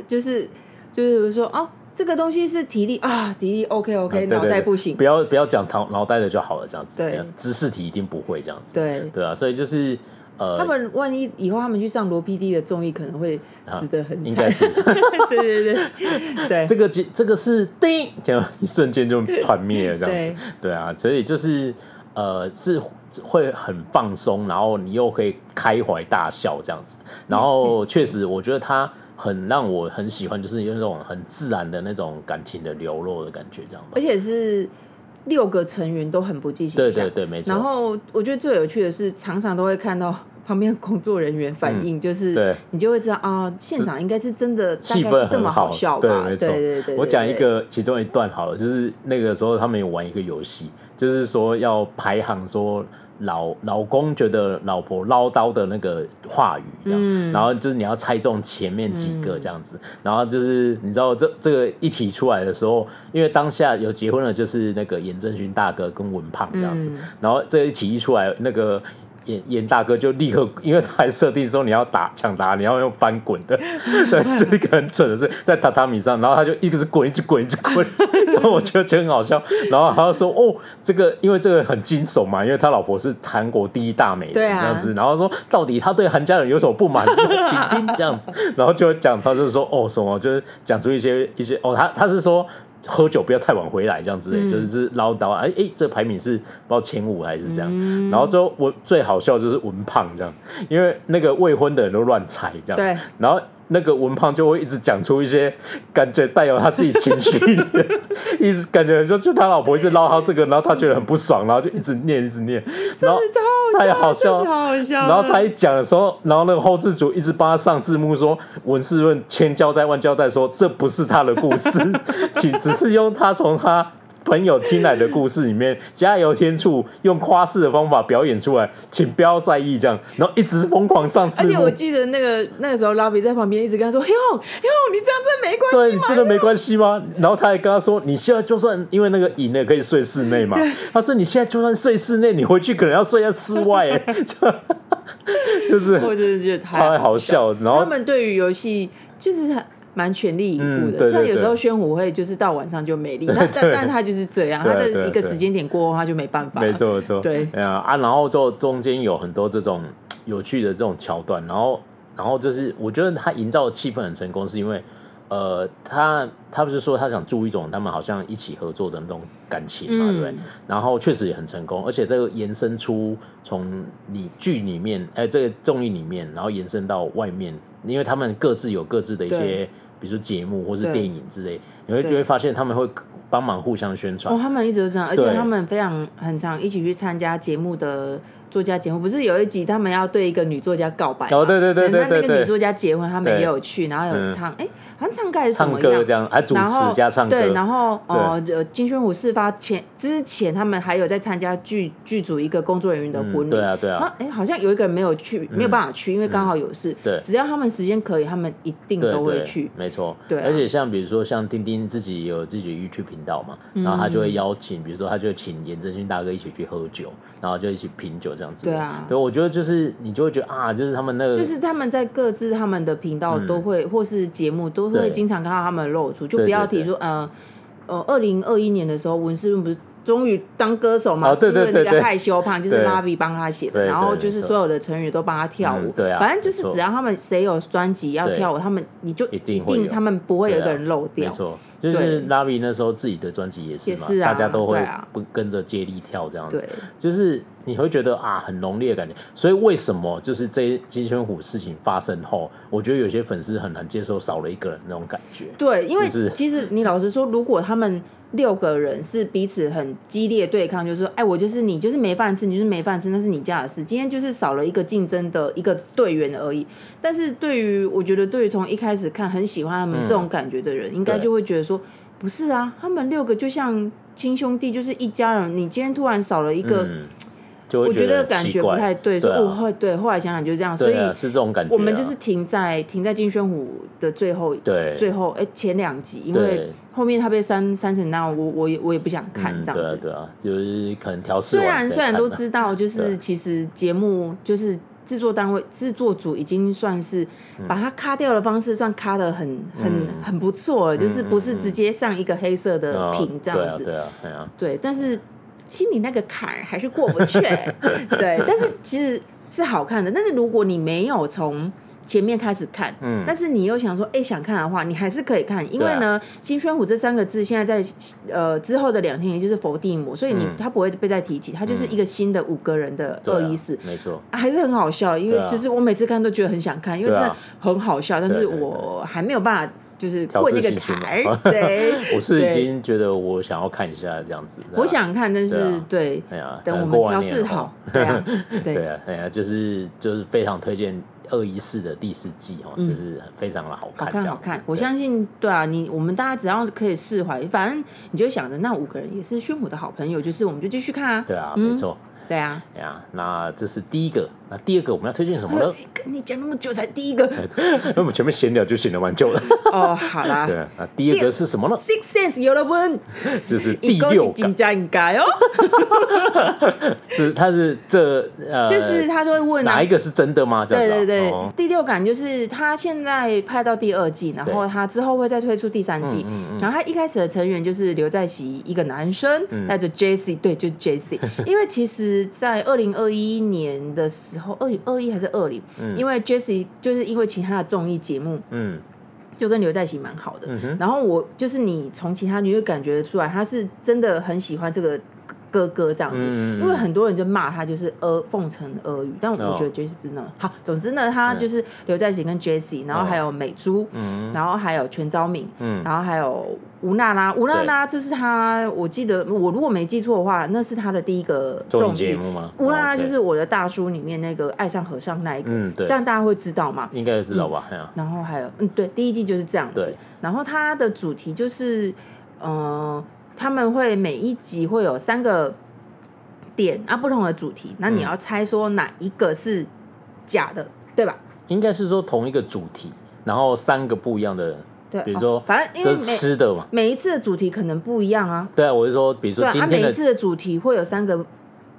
就是，就是说，哦。这个东西是体力啊，体力 OK OK，脑袋不行，不要不要讲脑脑袋的就好了，这样子。对，知识题一定不会这样子。对对啊，所以就是呃，他们万一以后他们去上罗 PD 的综艺，可能会死得很惨。应该是。对对对对，这个这个是叮，这样一瞬间就团灭了，这样子。对啊，所以就是呃是会很放松，然后你又可以开怀大笑这样子。然后 确实，我觉得他。很让我很喜欢，就是有那种很自然的那种感情的流露的感觉，这样。而且是六个成员都很不计形象，对对对，没错。然后我觉得最有趣的是，常常都会看到旁边工作人员反应，就是你就会知道啊，现场应该是真的大概是这么好笑吧？对对对。我讲一个其中一段好了，就是那个时候他们有玩一个游戏，就是说要排行说。老老公觉得老婆唠叨的那个话语，这样，嗯、然后就是你要猜中前面几个这样子，嗯、然后就是你知道这这个一提出来的时候，因为当下有结婚了，就是那个严正勋大哥跟文胖这样子，嗯、然后这一提一出来，那个。严严大哥就立刻，因为他还设定说你要打抢答，你要用翻滚的，对，是一个很蠢的事，在榻榻米上，然后他就一直滚，一直滚，一直滚，然后我觉得觉得很好笑，然后他就说哦，这个因为这个很惊悚嘛，因为他老婆是韩国第一大美人这样子，然后说到底他对韩家人有什么不满，请听这样子，然后就讲他就说哦什么，就是讲出一些一些哦，他他是说。喝酒不要太晚回来，这样子，嗯、就是唠叨。哎哎，这排名是不知道前五还是这样。嗯、然后最后我最好笑就是文胖这样，因为那个未婚的人都乱猜这样。对，然后。那个文胖就会一直讲出一些感觉带有他自己情绪的，一直感觉就就他老婆一直唠叨这个，然后他觉得很不爽，然后就一直念一直念，然后太好笑，好笑。然后他一讲的时候，然后那个后制组一直帮他上字幕说文士润千交代万交代说这不是他的故事，只只是用他从他。朋友听来的故事里面，加油添醋，用夸饰的方法表演出来，请不要在意这样，然后一直疯狂上字幕。而且我记得那个那个时候，拉比在旁边一直跟他说：“哟哟，你这样真没关系吗？对，你真的没关系吗？”然后他还跟他说：“你现在就算因为那个赢了可以睡室内嘛？” 他说：“你现在就算睡室内，你回去可能要睡在室外。”哎，就是，我真的觉得太好笑。然后他们对于游戏就是很。蛮全力以赴的，虽然有时候宣武会就是到晚上就没力，但但但他就是这样，他的一个时间点过后他就没办法。没错没错，对啊啊，然后就中间有很多这种有趣的这种桥段，然后然后就是我觉得他营造的气氛很成功，是因为呃他他不是说他想注一种他们好像一起合作的那种感情嘛，对不对？然后确实也很成功，而且这个延伸出从你剧里面哎这个综艺里面，然后延伸到外面，因为他们各自有各自的一些。比如说节目或是电影之类，你会就会发现他们会帮忙互相宣传。哦，他们一直都这样，而且他们非常很常一起去参加节目的。作家结婚不是有一集他们要对一个女作家告白？哦，对对对对对，那个女作家结婚，他们也有去，然后有唱，哎，好像唱歌还是怎么样？唱歌这样，还主持加唱歌。对，然后呃，金宣虎事发前之前，他们还有在参加剧剧组一个工作人员的婚礼。对啊对啊。哎，好像有一个人没有去，没有办法去，因为刚好有事。对。只要他们时间可以，他们一定都会去。没错。对。而且像比如说像丁丁自己有自己的 YouTube 频道嘛，然后他就会邀请，比如说他就请严真勋大哥一起去喝酒，然后就一起品酒这样子。对啊。我觉得就是你就会觉得啊，就是他们那个，就是他们在各自他们的频道都会，嗯、或是节目都会经常看到他们露出，就不要提说对对对呃呃，二零二一年的时候，文士润不是终于当歌手嘛，出了那个害羞胖，就是 Lavi 帮他写的，然后就是所有的成员都帮他跳舞，对啊，反正就是只要他们谁有专辑要跳舞，他们你就一定他们不会有一个人漏掉，没错。就是拉比那时候自己的专辑也是嘛，是啊、大家都会不跟着接力跳这样子，对就是你会觉得啊很浓烈的感觉。所以为什么就是这金宣虎事情发生后，我觉得有些粉丝很难接受少了一个人那种感觉。对，因为其实你老实说，如果他们。六个人是彼此很激烈对抗，就是说，哎，我就是你，就是没饭吃，你就是没饭吃，那是你家的事。今天就是少了一个竞争的一个队员而已。但是对于我觉得，对于从一开始看很喜欢他们这种感觉的人，嗯、应该就会觉得说，不是啊，他们六个就像亲兄弟，就是一家人。你今天突然少了一个。嗯我觉得感觉不太对，所以我会对。后来想想就是这样，所以是这种感觉。我们就是停在停在金宣虎的最后，对，最后哎前两集，因为后面他被删删成那样，我我也我也不想看这样子。对啊，就是可能调。虽然虽然都知道，就是其实节目就是制作单位制作组已经算是把它卡掉的方式算卡的很很很不错，就是不是直接上一个黑色的屏这样子。对啊，对啊，对，但是。心里那个坎儿还是过不去，对，但是其实是好看的。但是如果你没有从前面开始看，嗯，但是你又想说，哎、欸，想看的话，你还是可以看，因为呢，金宣虎这三个字现在在呃之后的两天，也就是佛地魔，所以你他不会被再提起，他就是一个新的五个人的二一四，没错，还是很好笑，因为就是我每次看都觉得很想看，因为真的很好笑，但是我还没有办法。就是过那个台，对，我是已经觉得我想要看一下这样子。我想看，但是对，哎呀，等我们调试好，对啊，对啊，哎呀，就是就是非常推荐二一四的第四季哦，就是非常的好看，好看，好看。我相信，对啊，你我们大家只要可以释怀，反正你就想着那五个人也是宣武的好朋友，就是我们就继续看啊，对啊，没错。对啊，对啊，那这是第一个，那第二个我们要推荐什么呢？跟你讲那么久才第一个，那我们前面闲聊就闲聊蛮久了。哦，好啦，对啊，那第二个是什么呢？Six Sense 有了问，就是第六感，应该哦。是，他是这呃，就是他都会问哪一个是真的吗？对对对，第六感就是他现在拍到第二季，然后他之后会再推出第三季。然后他一开始的成员就是刘在熙一个男生带着 Jessie，对，就 Jessie，因为其实。在二零二一年的时候，二零二一还是二零？因为 Jessie 就是因为其他的综艺节目，嗯，就跟刘在锡蛮好的。然后我就是你从其他你会感觉出来，他是真的很喜欢这个。哥哥这样子，因为很多人就骂他就是阿奉承阿谀，但我觉得是那好。总之呢，他就是刘在锡跟 Jessie，然后还有美珠，然后还有全昭闵，然后还有吴娜拉。吴娜拉这是他，我记得我如果没记错的话，那是他的第一个综艺节目吗？吴娜拉就是我的大叔里面那个爱上和尚那一个，这样大家会知道吗？应该知道吧。然后还有，嗯，对，第一季就是这样子。然后他的主题就是，嗯。他们会每一集会有三个点啊，不同的主题，那你要猜说哪一个是假的，对吧？应该是说同一个主题，然后三个不一样的，对，比如说，反正因为吃的嘛，每一次的主题可能不一样啊。对啊，我是说，比如说今天每一次的主题会有三个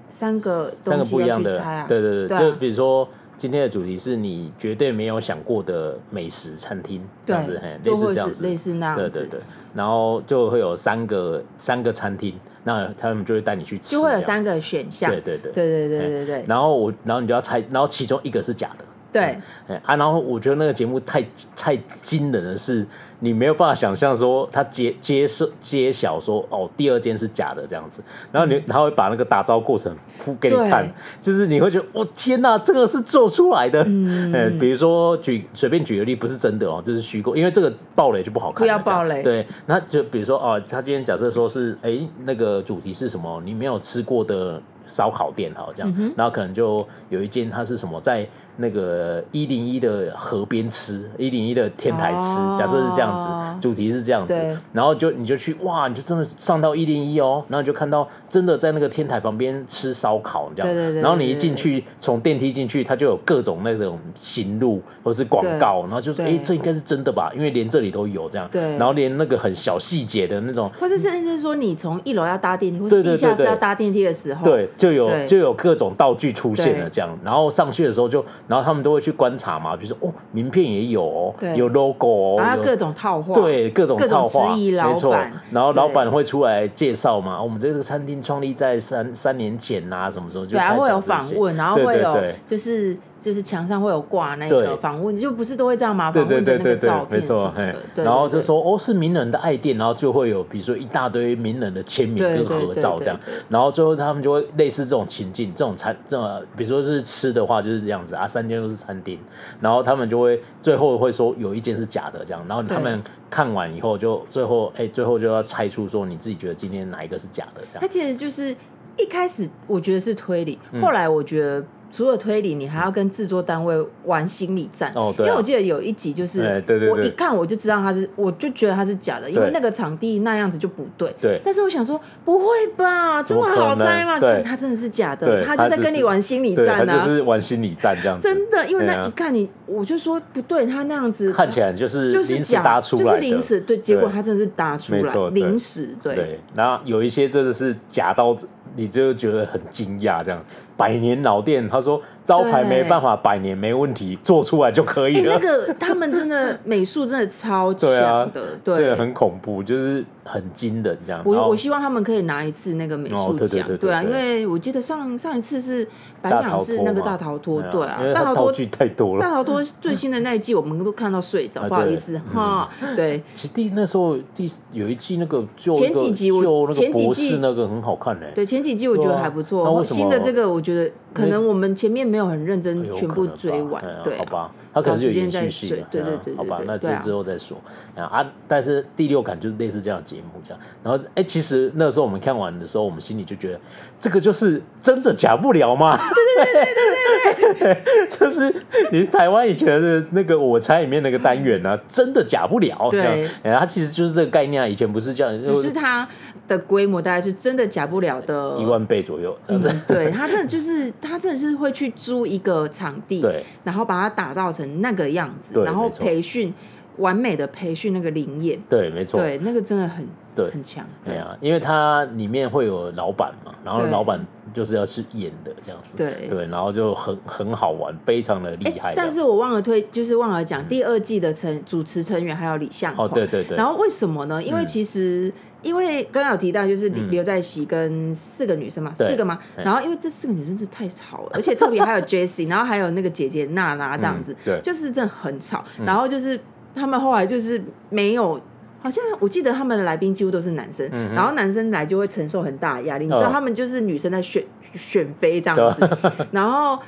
三个东西要去猜啊。对对对，就比如说今天的主题是你绝对没有想过的美食餐厅，这样子，类似这样子，类似那样子，对对对。然后就会有三个三个餐厅，那他们就会带你去吃，就会有三个选项，对对对对对对对对。然后我，然后你就要猜，然后其中一个是假的，对，哎啊，然后我觉得那个节目太太惊人的是。你没有办法想象说他揭揭示揭晓说哦，第二间是假的这样子，然后你他会把那个打造过程铺给你看，就是你会觉得我、哦、天哪，这个是做出来的。嗯，嗯，比如说举随便举个例，不是真的哦，就是虚构，因为这个暴雷就不好看。不要暴雷。对，那就比如说哦，他今天假设说是哎那个主题是什么？你没有吃过的烧烤店哈，这样，嗯、然后可能就有一间它是什么在。那个一零一的河边吃，一零一的天台吃，假设是这样子，主题是这样子，然后就你就去哇，你就真的上到一零一哦，然后就看到真的在那个天台旁边吃烧烤这样，然后你一进去，从电梯进去，它就有各种那种行路或是广告，然后就说哎，这应该是真的吧，因为连这里都有这样，然后连那个很小细节的那种，或是甚至是说你从一楼要搭电梯，或是地下室要搭电梯的时候，对，就有就有各种道具出现了这样，然后上去的时候就。然后他们都会去观察嘛，比如说哦，名片也有哦，有 logo 哦，然后各种套话，对，各种套话，没错。然后老板会出来介绍嘛，我们这个餐厅创立在三三年前呐、啊，什么时候就对，啊会有访问，然后会有就是。就是墙上会有挂那个访问，就不是都会这样吗？访问的那个照片什么的，然后就说哦，是名人的爱店，然后就会有比如说一大堆名人的签名跟合照这样，然后最后他们就会类似这种情境，这种餐这种比如说是吃的话就是这样子啊，三间都是餐厅，然后他们就会最后会说有一间是假的这样，然后他们看完以后就最后哎，最后就要猜出说你自己觉得今天哪一个是假的这样。它其实就是一开始我觉得是推理，后来我觉得。除了推理，你还要跟制作单位玩心理战。哦，对。因为我记得有一集就是，我一看我就知道他是，我就觉得他是假的，因为那个场地那样子就不对。对。但是我想说，不会吧？这么好猜吗？对，他真的是假的，他就在跟你玩心理战啊。就是玩心理战这样子。真的，因为那一看你，我就说不对，他那样子看起来就是就是假，就是临时。对，结果他真的是搭出来，临时对。对。然后有一些真的是假到你就觉得很惊讶，这样。百年老店，他说招牌没办法百年没问题，做出来就可以了。那个他们真的美术真的超 强的，对，这个很恐怖，就是很惊人这样。我我希望他们可以拿一次那个美术奖，对啊，因为我记得上上一次是白奖是那个大逃脱，对啊，大逃脱太多了。大逃脱最新的那一季我们都看到睡着，不好意思哈。对，其实第那时候第有一季那个就前几集我前几季那个很好看嘞，对，前几季我觉得还不错。新的这个我。觉得可能我们前面没有很认真全部追完，对，好吧，他可能有延续性，对对对，好吧，那这之后再说啊。但是第六感就是类似这样的节目这样，然后哎，其实那时候我们看完的时候，我们心里就觉得这个就是真的假不了吗？对对对对对对，就是你台湾以前的那个我猜里面那个单元呢，真的假不了，对，哎，它其实就是这个概念啊，以前不是这样，只是它。的规模大概是真的假不了的一万倍左右，这样子。嗯，对，他真的就是他真的是会去租一个场地，对，然后把它打造成那个样子，然后培训完美的培训那个灵验，对，没错，对，那个真的很对。很强，对。啊，因为它里面会有老板嘛，然后老板就是要去演的这样子，对。对，然后就很很好玩，非常的厉害。但是我忘了推，就是忘了讲第二季的成主持成员还有李相，哦，对对对，然后为什么呢？因为其实。因为刚刚有提到，就是刘在熙跟四个女生嘛，四个嘛。然后因为这四个女生是太吵了，而且特别还有 Jessie，然后还有那个姐姐娜娜这样子，对。就是真的很吵。然后就是他们后来就是没有。好像我记得他们的来宾几乎都是男生，嗯、然后男生来就会承受很大的压力。哦、你知道他们就是女生在选选妃这样子，然后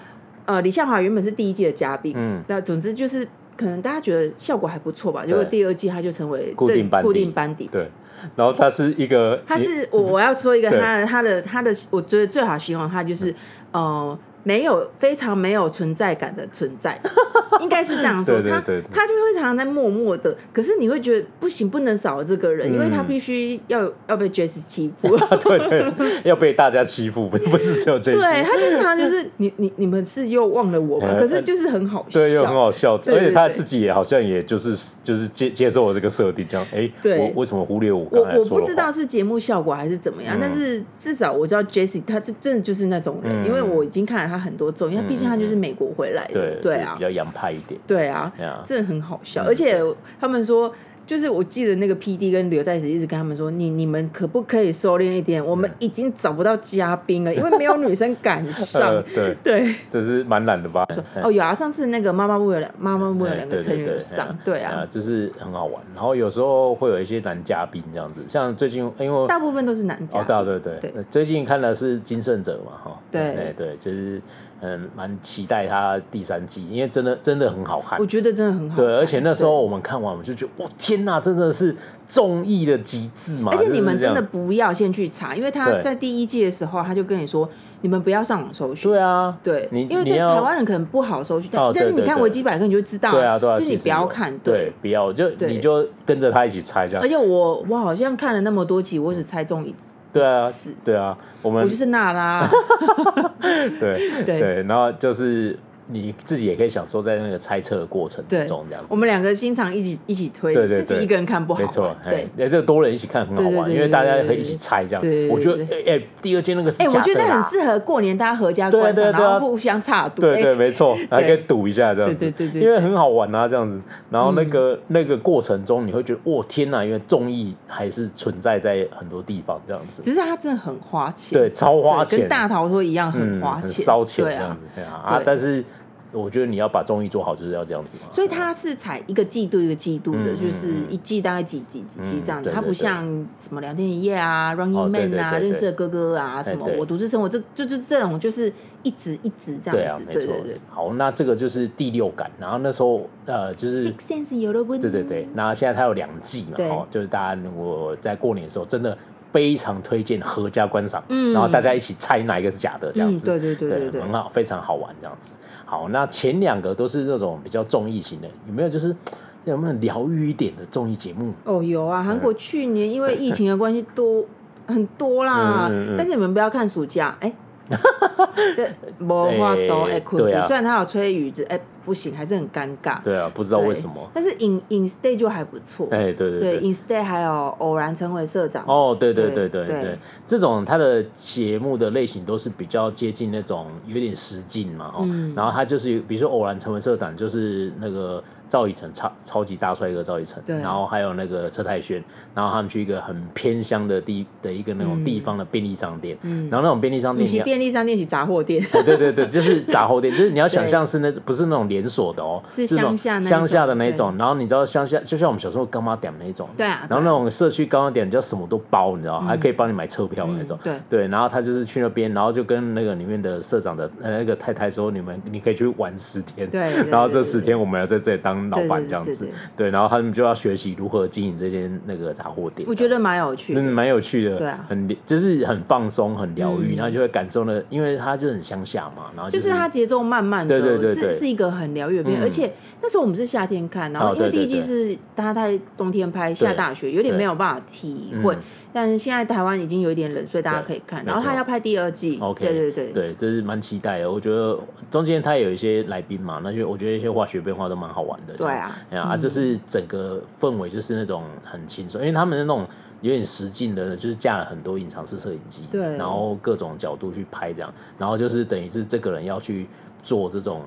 呃，李向华原本是第一季的嘉宾，嗯，那总之就是可能大家觉得效果还不错吧，结果第二季他就成为固定固定班底，对。然后他是一个，他是我我要说一个他的他的他的，我觉得最好形容他就是呃。没有非常没有存在感的存在，应该是这样说。他他就会常常在默默的，可是你会觉得不行，不能少了这个人，因为他必须要要被 Jesse 欺负，对对，要被大家欺负，不是只有 Jesse。对，他就常常就是 你你你们是又忘了我吗？可是就是很好笑，对，又很好笑，而且他自己也好像也就是就是接接受了这个设定，这样哎，我为什么忽略我？我我不知道是节目效果还是怎么样，但是至少我知道 Jesse 他这真的就是那种人，因为我已经看了。他很多种，因为毕竟他就是美国回来的，对对啊，比较洋派一点，对啊，真的很好笑。而且他们说，就是我记得那个 P D 跟刘在石一直跟他们说，你你们可不可以收敛一点？我们已经找不到嘉宾了，因为没有女生敢上。对 对，这是蛮懒的吧？哦，有啊，上次那个妈妈木有两妈妈木有两个成员上，对啊，就是很好玩。然后有时候会有一些男嘉宾这样子，像最近因为大部分都是男嘉宾，对对对，最近看的是金圣哲嘛，哈，对对，就是。嗯，蛮期待他第三季，因为真的真的很好看。我觉得真的很好看。对，而且那时候我们看完，我们就觉得，哇，天哪，真的是综艺的极致嘛！而且你们真的不要先去查，因为他在第一季的时候，他就跟你说，你们不要上网搜寻。对啊，对，因为在台湾人可能不好搜寻，但但是你看维基百科，你就知道。对啊，对啊，就你不要看，对，不要，就你就跟着他一起猜这样。而且我我好像看了那么多集，我只猜中一。对啊，对啊，我们我就是娜拉，对 对，然后就是。你自己也可以享受在那个猜测的过程之中，这样子。我们两个经常一起一起推，自己一个人看不好。没错，对，哎，这多人一起看很好玩，因为大家可以一起猜这样。我觉得，哎，第二季那个，哎，我觉得很适合过年大家合家观赏，然后互相插赌。对对，没错，还可以赌一下这样子。对对对，因为很好玩啊，这样子。然后那个那个过程中，你会觉得，哇，天哪！因为综艺还是存在在很多地方这样子。只是它真的很花钱，对，超花钱，跟大逃脱一样很花钱，烧钱这样子。对啊，啊，但是。我觉得你要把综艺做好，就是要这样子嘛。所以它是采一个季度一个季度的，就是一季大概几几几期这样子。它不像什么两天一夜啊、Running Man 啊、认识的哥哥啊什么我独自生活，这就就这种就是一直一直这样子。对对对。好，那这个就是第六感。然后那时候呃，就是 Six Sense 有了问。对对对。那现在它有两季嘛？哦，就是大家如果在过年的时候，真的非常推荐合家观赏。嗯。然后大家一起猜哪一个是假的，这样子。对对对对对。很好，非常好玩这样子。好，那前两个都是那种比较综艺型的，有没有就是 有没有疗愈一点的综艺节目？哦，有啊，韩国去年因为疫情的关系多 很多啦，嗯嗯、但是你们不要看暑假，哎、欸，对，魔法都哎困，虽然他有吹雨子，哎、欸。不行，还是很尴尬。对啊，不知道为什么。但是 In Instead 就还不错。哎，对对对，Instead 还有偶然成为社长。哦，对对对对对，这种他的节目的类型都是比较接近那种有点实境嘛，哦，然后他就是比如说偶然成为社长，就是那个赵以成超超级大帅哥赵以成，然后还有那个车太轩，然后他们去一个很偏乡的地的一个那种地方的便利商店，然后那种便利商店，其实便利商店是杂货店。对对对，就是杂货店，就是你要想象是那不是那种连锁的哦，是乡下乡下的那种，然后你知道乡下就像我们小时候干妈点那种，对啊，然后那种社区干妈点叫什么都包，你知道，还可以帮你买车票那种，对对，然后他就是去那边，然后就跟那个里面的社长的呃那个太太说，你们你可以去玩十天，对，然后这十天我们要在这里当老板这样子，对，然后他们就要学习如何经营这间那个杂货店，我觉得蛮有趣，嗯，蛮有趣的，对啊，很就是很放松，很疗愈，然后就会感受了，因为他就很乡下嘛，然后就是他节奏慢慢的，是是一个很疗愈的片，而且。那时候我们是夏天看，然后因为第一季是他在冬天拍，下大雪，有点没有办法体会。但是现在台湾已经有一点冷，所以大家可以看。然后他要拍第二季，对对对对，这是蛮期待的。我觉得中间他有一些来宾嘛，那就我觉得一些化学变化都蛮好玩的。对啊，啊，就是整个氛围就是那种很轻松，因为他们那种有点实境的，就是架了很多隐藏式摄影机，对，然后各种角度去拍这样，然后就是等于是这个人要去做这种。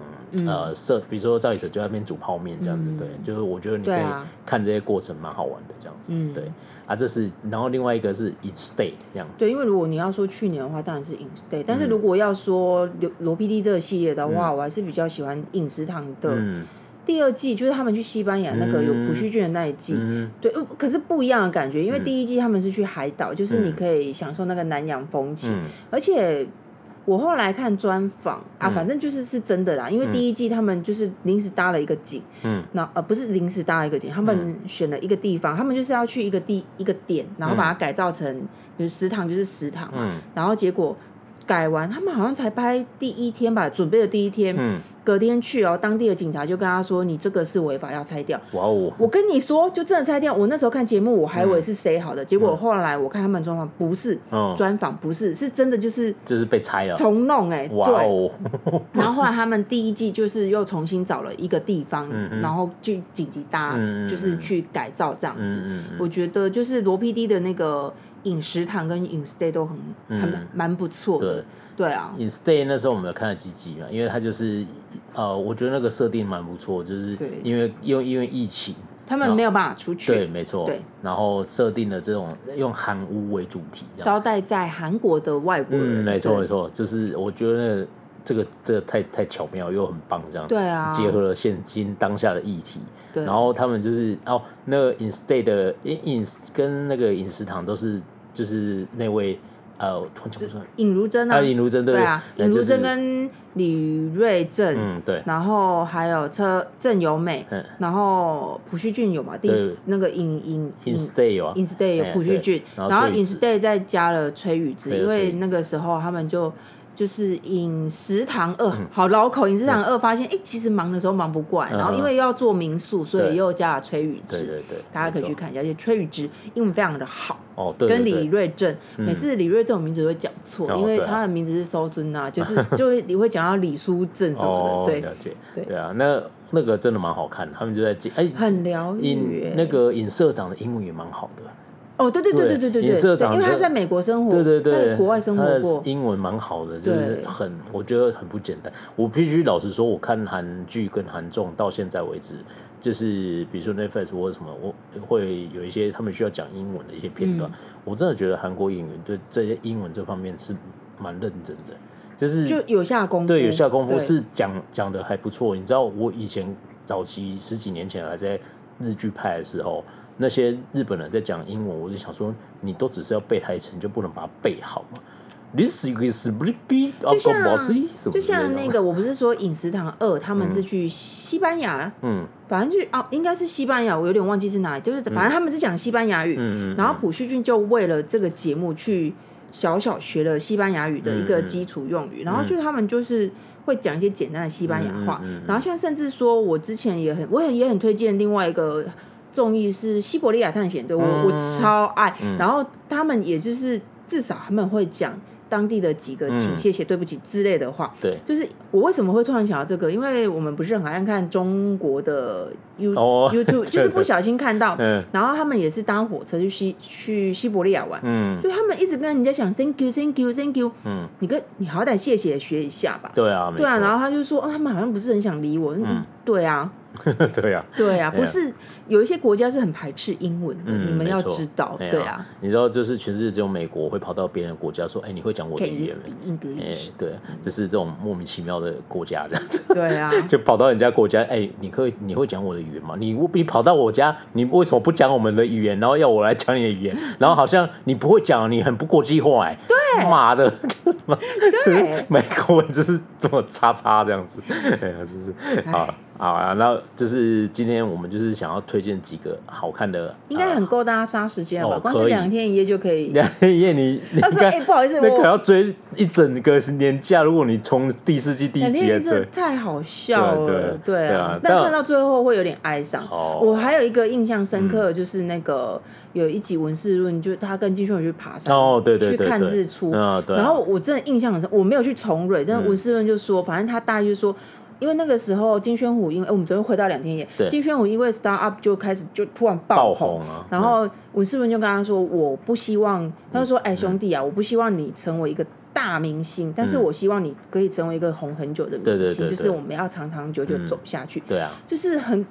呃，设比如说赵以成就在那边煮泡面这样子，对，就是我觉得你可以看这些过程蛮好玩的这样子，对啊，这是然后另外一个是 Instead 这样。子，对，因为如果你要说去年的话，当然是 Instead，但是如果要说罗罗 PD 这个系列的话，我还是比较喜欢饮食堂的第二季就是他们去西班牙那个有朴叙俊的那一季，嗯、对，可是不一样的感觉，因为第一季他们是去海岛，嗯、就是你可以享受那个南洋风情，嗯、而且我后来看专访啊，反正就是是真的啦，因为第一季他们就是临时搭了一个景，嗯，那呃不是临时搭了一个景，他们选了一个地方，他们就是要去一个地一个点，然后把它改造成，比如食堂就是食堂嘛，嗯、然后结果改完，他们好像才拍第一天吧，准备的第一天，嗯。隔天去哦，当地的警察就跟他说：“你这个是违法，要拆掉。”哇哦！我跟你说，就真的拆掉。我那时候看节目，我还以为是谁好的，结果后来我看他们专访，不是专访，不是，是真的就是就是被拆了，重弄哎，哇哦！然后后来他们第一季就是又重新找了一个地方，然后就紧急搭，就是去改造这样子。我觉得就是罗 PD 的那个饮食堂跟饮 stay 都很很蛮不错的。对。啊，In Stay 那时候我们有看了几集嘛，因为它就是呃，我觉得那个设定蛮不错，就是因为因为因为疫情，他们没有办法出去，对，没错，对，然后设定了这种用韩屋为主题，招待在韩国的外国人，嗯，没错没错，就是我觉得那个这个这个太太巧妙又很棒，这样对啊，结合了现今当下的议题，对，然后他们就是哦，那个 In Stay 的饮饮跟那个饮食堂都是就是那位。呃，尹如珍啊，尹如珍对。啊，尹如珍跟李瑞镇，嗯对，然后还有车郑由美，然后朴叙俊有嘛？第那个尹尹尹 stay 有啊，尹 stay 有朴叙俊，然后尹 stay 再加了崔宇植，因为那个时候他们就。就是饮食堂二，好老口。饮食堂二发现，哎，其实忙的时候忙不过来，然后因为要做民宿，所以又加了崔宇植。对对对，大家可以去看一下，而且崔宇植英文非常的好。哦，对。跟李瑞镇，每次李瑞镇这种名字都会讲错，因为他的名字是收尊呐，就是就会你会讲到李书正什么的。对，了解。对对啊，那那个真的蛮好看的，他们就在讲，哎，很疗愈。那个尹社长的英文也蛮好的。哦，对对对对对对对，因为他在美国生活，对对对，在国外生活过，英文蛮好的，就是很，我觉得很不简单。我必须老实说，我看韩剧跟韩综到现在为止，就是比如说 Netflix 或者什么，我会有一些他们需要讲英文的一些片段，我真的觉得韩国演员对这些英文这方面是蛮认真的，就是就有下功夫，对，有下功夫是讲讲的还不错。你知道我以前早期十几年前还在日剧拍的时候。那些日本人在讲英文，我就想说，你都只是要背台词，你就不能把它背好吗？This is 就像就像那个，我不是说饮食堂二，他们是去西班牙，嗯，反正去哦，应该是西班牙，我有点忘记是哪里，就是反正他们是讲西班牙语，嗯嗯，然后朴叙俊就为了这个节目去小小学了西班牙语的一个基础用语，然后就他们就是会讲一些简单的西班牙话，然后现在甚至说我之前也很，我也也很推荐另外一个。综艺是西伯利亚探险队，我我超爱。然后他们也就是至少他们会讲当地的几个请谢谢对不起之类的话。对，就是我为什么会突然想到这个？因为我们不是很爱看中国的 You YouTube，就是不小心看到，然后他们也是搭火车去西去西伯利亚玩，嗯，就他们一直跟人家讲 Thank you, Thank you, Thank you，嗯，你跟你好歹谢谢学一下吧。对啊，对啊，然后他就说，哦，他们好像不是很想理我，嗯，对啊。对呀，对呀，不是有一些国家是很排斥英文的，你们要知道，对啊。你知道，就是全世界只有美国会跑到别人的国家说：“哎，你会讲我的语言吗？”哎，对，就是这种莫名其妙的国家这样子。对啊，就跑到人家国家，哎，你可以，你会讲我的语言吗？你你跑到我家，你为什么不讲我们的语言，然后要我来讲你的语言？然后好像你不会讲，你很不国际化，哎，对，妈的，对，美国人就是这么叉叉这样子，哎呀，就是啊。好啊，那就是今天我们就是想要推荐几个好看的，应该很够大家杀时间了吧？光是两天一夜就可以。两天一夜，你他说：“哎，不好意思，我可要追一整个年假。如果你从第四季第一集，这太好笑了，对啊。但看到最后会有点哀伤。我还有一个印象深刻，就是那个有一集文世论，就他跟金秀荣去爬山，哦，对对，去看日出。然后我真的印象很深，我没有去重蕊，但文世论就说，反正他大概就说。因为那个时候金宣虎，因为我们昨天回到两天一夜，金宣虎因为 Start Up 就开始就突然爆红，然后文世文就跟他说：“我不希望，他就说，哎兄弟啊，我不希望你成为一个大明星，但是我希望你可以成为一个红很久的明星，就是我们要长长久久走下去。”对啊，就是很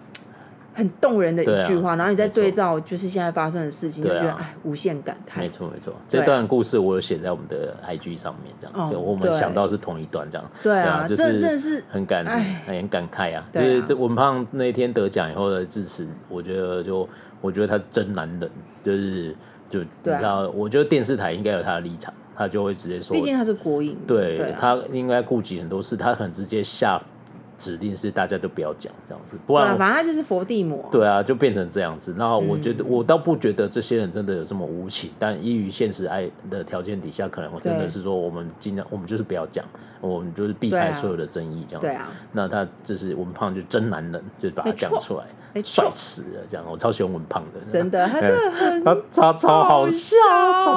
很动人的一句话，然后你再对照就是现在发生的事情，就觉得哎，无限感慨。没错没错，这段故事我有写在我们的 IG 上面，这样，我们想到是同一段这样。对啊，这真的是很感很感慨啊！就是这文胖那天得奖以后的致辞，我觉得就我觉得他真男人，就是就你知道，我觉得电视台应该有他的立场，他就会直接说，毕竟他是国营，对他应该顾及很多事，他很直接下。指令是大家都不要讲这样子，不然反正他就是佛地魔。对啊，就变成这样子。那我觉得，我倒不觉得这些人真的有这么无情，但依于现实爱的条件底下，可能我真的是说，我们尽量，我们就是不要讲，我们就是避开所有的争议这样子。对啊。那他就是文胖，就真男人，就把他讲出来。帅死了，这样我超喜欢文胖的，真的，他真的很，他他超好笑，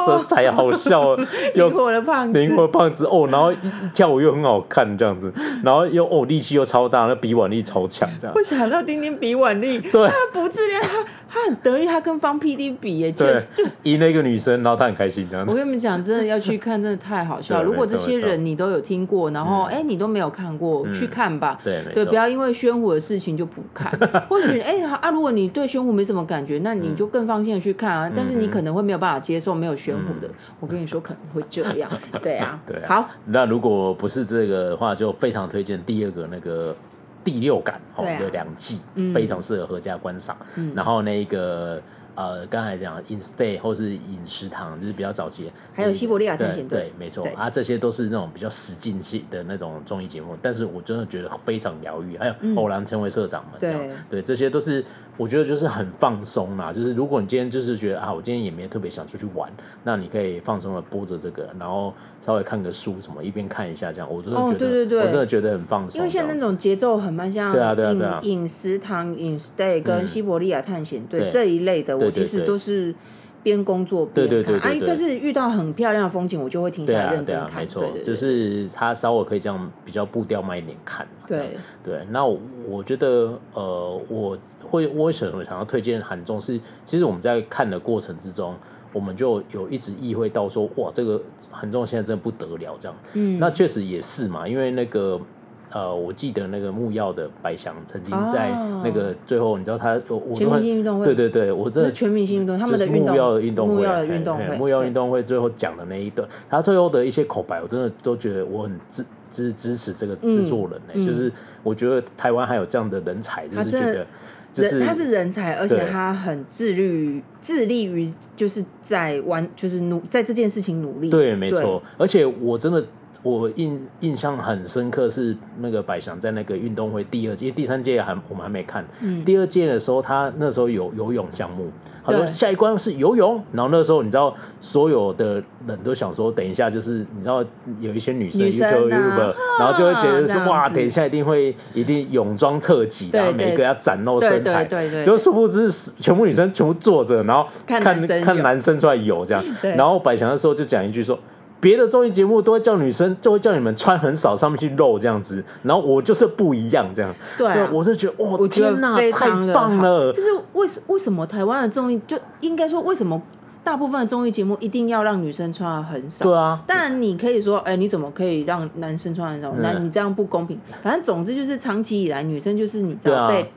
他太好笑了，灵活的胖子，灵活胖子哦，然后跳舞又很好看，这样子，然后又哦力气又超大，那比腕力超强，这样。我想到丁丁比腕力，对，他不自恋，他他很得意，他跟方 PD 比耶，就就赢了一个女生，然后他很开心这样子。我跟你们讲，真的要去看，真的太好笑。如果这些人你都有听过，然后哎你都没有看过，去看吧。对对，不要因为宣虎的事情就不看，或许 哎啊，如果你。你对宣虎没什么感觉，那你就更放心的去看啊。嗯、但是你可能会没有办法接受没有宣虎的，嗯、我跟你说可能会这样。对啊，对啊。好，那如果不是这个的话，就非常推荐第二个那个第六感哦，有两季，嗯、非常适合合家观赏。嗯、然后那个。呃，刚才讲 In Stay 或是饮食堂，就是比较早期，还有西伯利亚探险队，对，没错。啊，这些都是那种比较实境性的那种综艺节目，但是我真的觉得非常疗愈。还有偶然成为社长嘛，对，对，这些都是我觉得就是很放松啦。就是如果你今天就是觉得啊，我今天也没特别想出去玩，那你可以放松的播着这个，然后稍微看个书什么，一边看一下这样，我真的觉得，对对对，我真的觉得很放松。因为像那种节奏很慢，像对啊对啊，饮食堂、In Stay 跟西伯利亚探险队这一类的。我其实都是边工作边看，哎，但是遇到很漂亮的风景，我就会停下来认真看。没错，就是他稍微可以这样比较步调慢一点看。对对，那我觉得呃，我会为什么想要推荐韩综是，其实我们在看的过程之中，我们就有一直意会到说，哇，这个韩综现在真的不得了，这样。嗯，那确实也是嘛，因为那个。呃，我记得那个木曜的白翔曾经在那个最后，你知道他全明星运动会，对对对，我这全明星运动他们的木曜的运动会，木曜的运动会，木曜运动会最后讲的那一段，他最后的一些口白，我真的都觉得我很支支支持这个制作人呢，就是我觉得台湾还有这样的人才，就是觉得就是他是人才，而且他很自律，致力于就是在玩，就是努在这件事情努力，对，没错，而且我真的。我印印象很深刻是那个百祥在那个运动会第二届，第三届还我们还没看。嗯、第二届的时候，他那时候有游泳项目，他说下一关是游泳。然后那时候你知道，所有的人都想说，等一下就是你知道有一些女生，女生啊、然后就会觉得说哇，等一下一定会一定泳装特辑，然后每个要展露身材。对对对，就殊不知全部女生全部坐着，然后看看男，看男生出来游这样。然后百祥的时候就讲一句说。别的综艺节目都会叫女生，就会叫你们穿很少，上面去露这样子。然后我就是不一样这样。对，我是觉得哇，天哪，太棒了！就是为什为什么台湾的综艺就应该说，为什么大部分的综艺节目一定要让女生穿的很少？对啊。当然你可以说，哎、欸，你怎么可以让男生穿很少？那、嗯、你这样不公平。反正总之就是长期以来，女生就是你知道被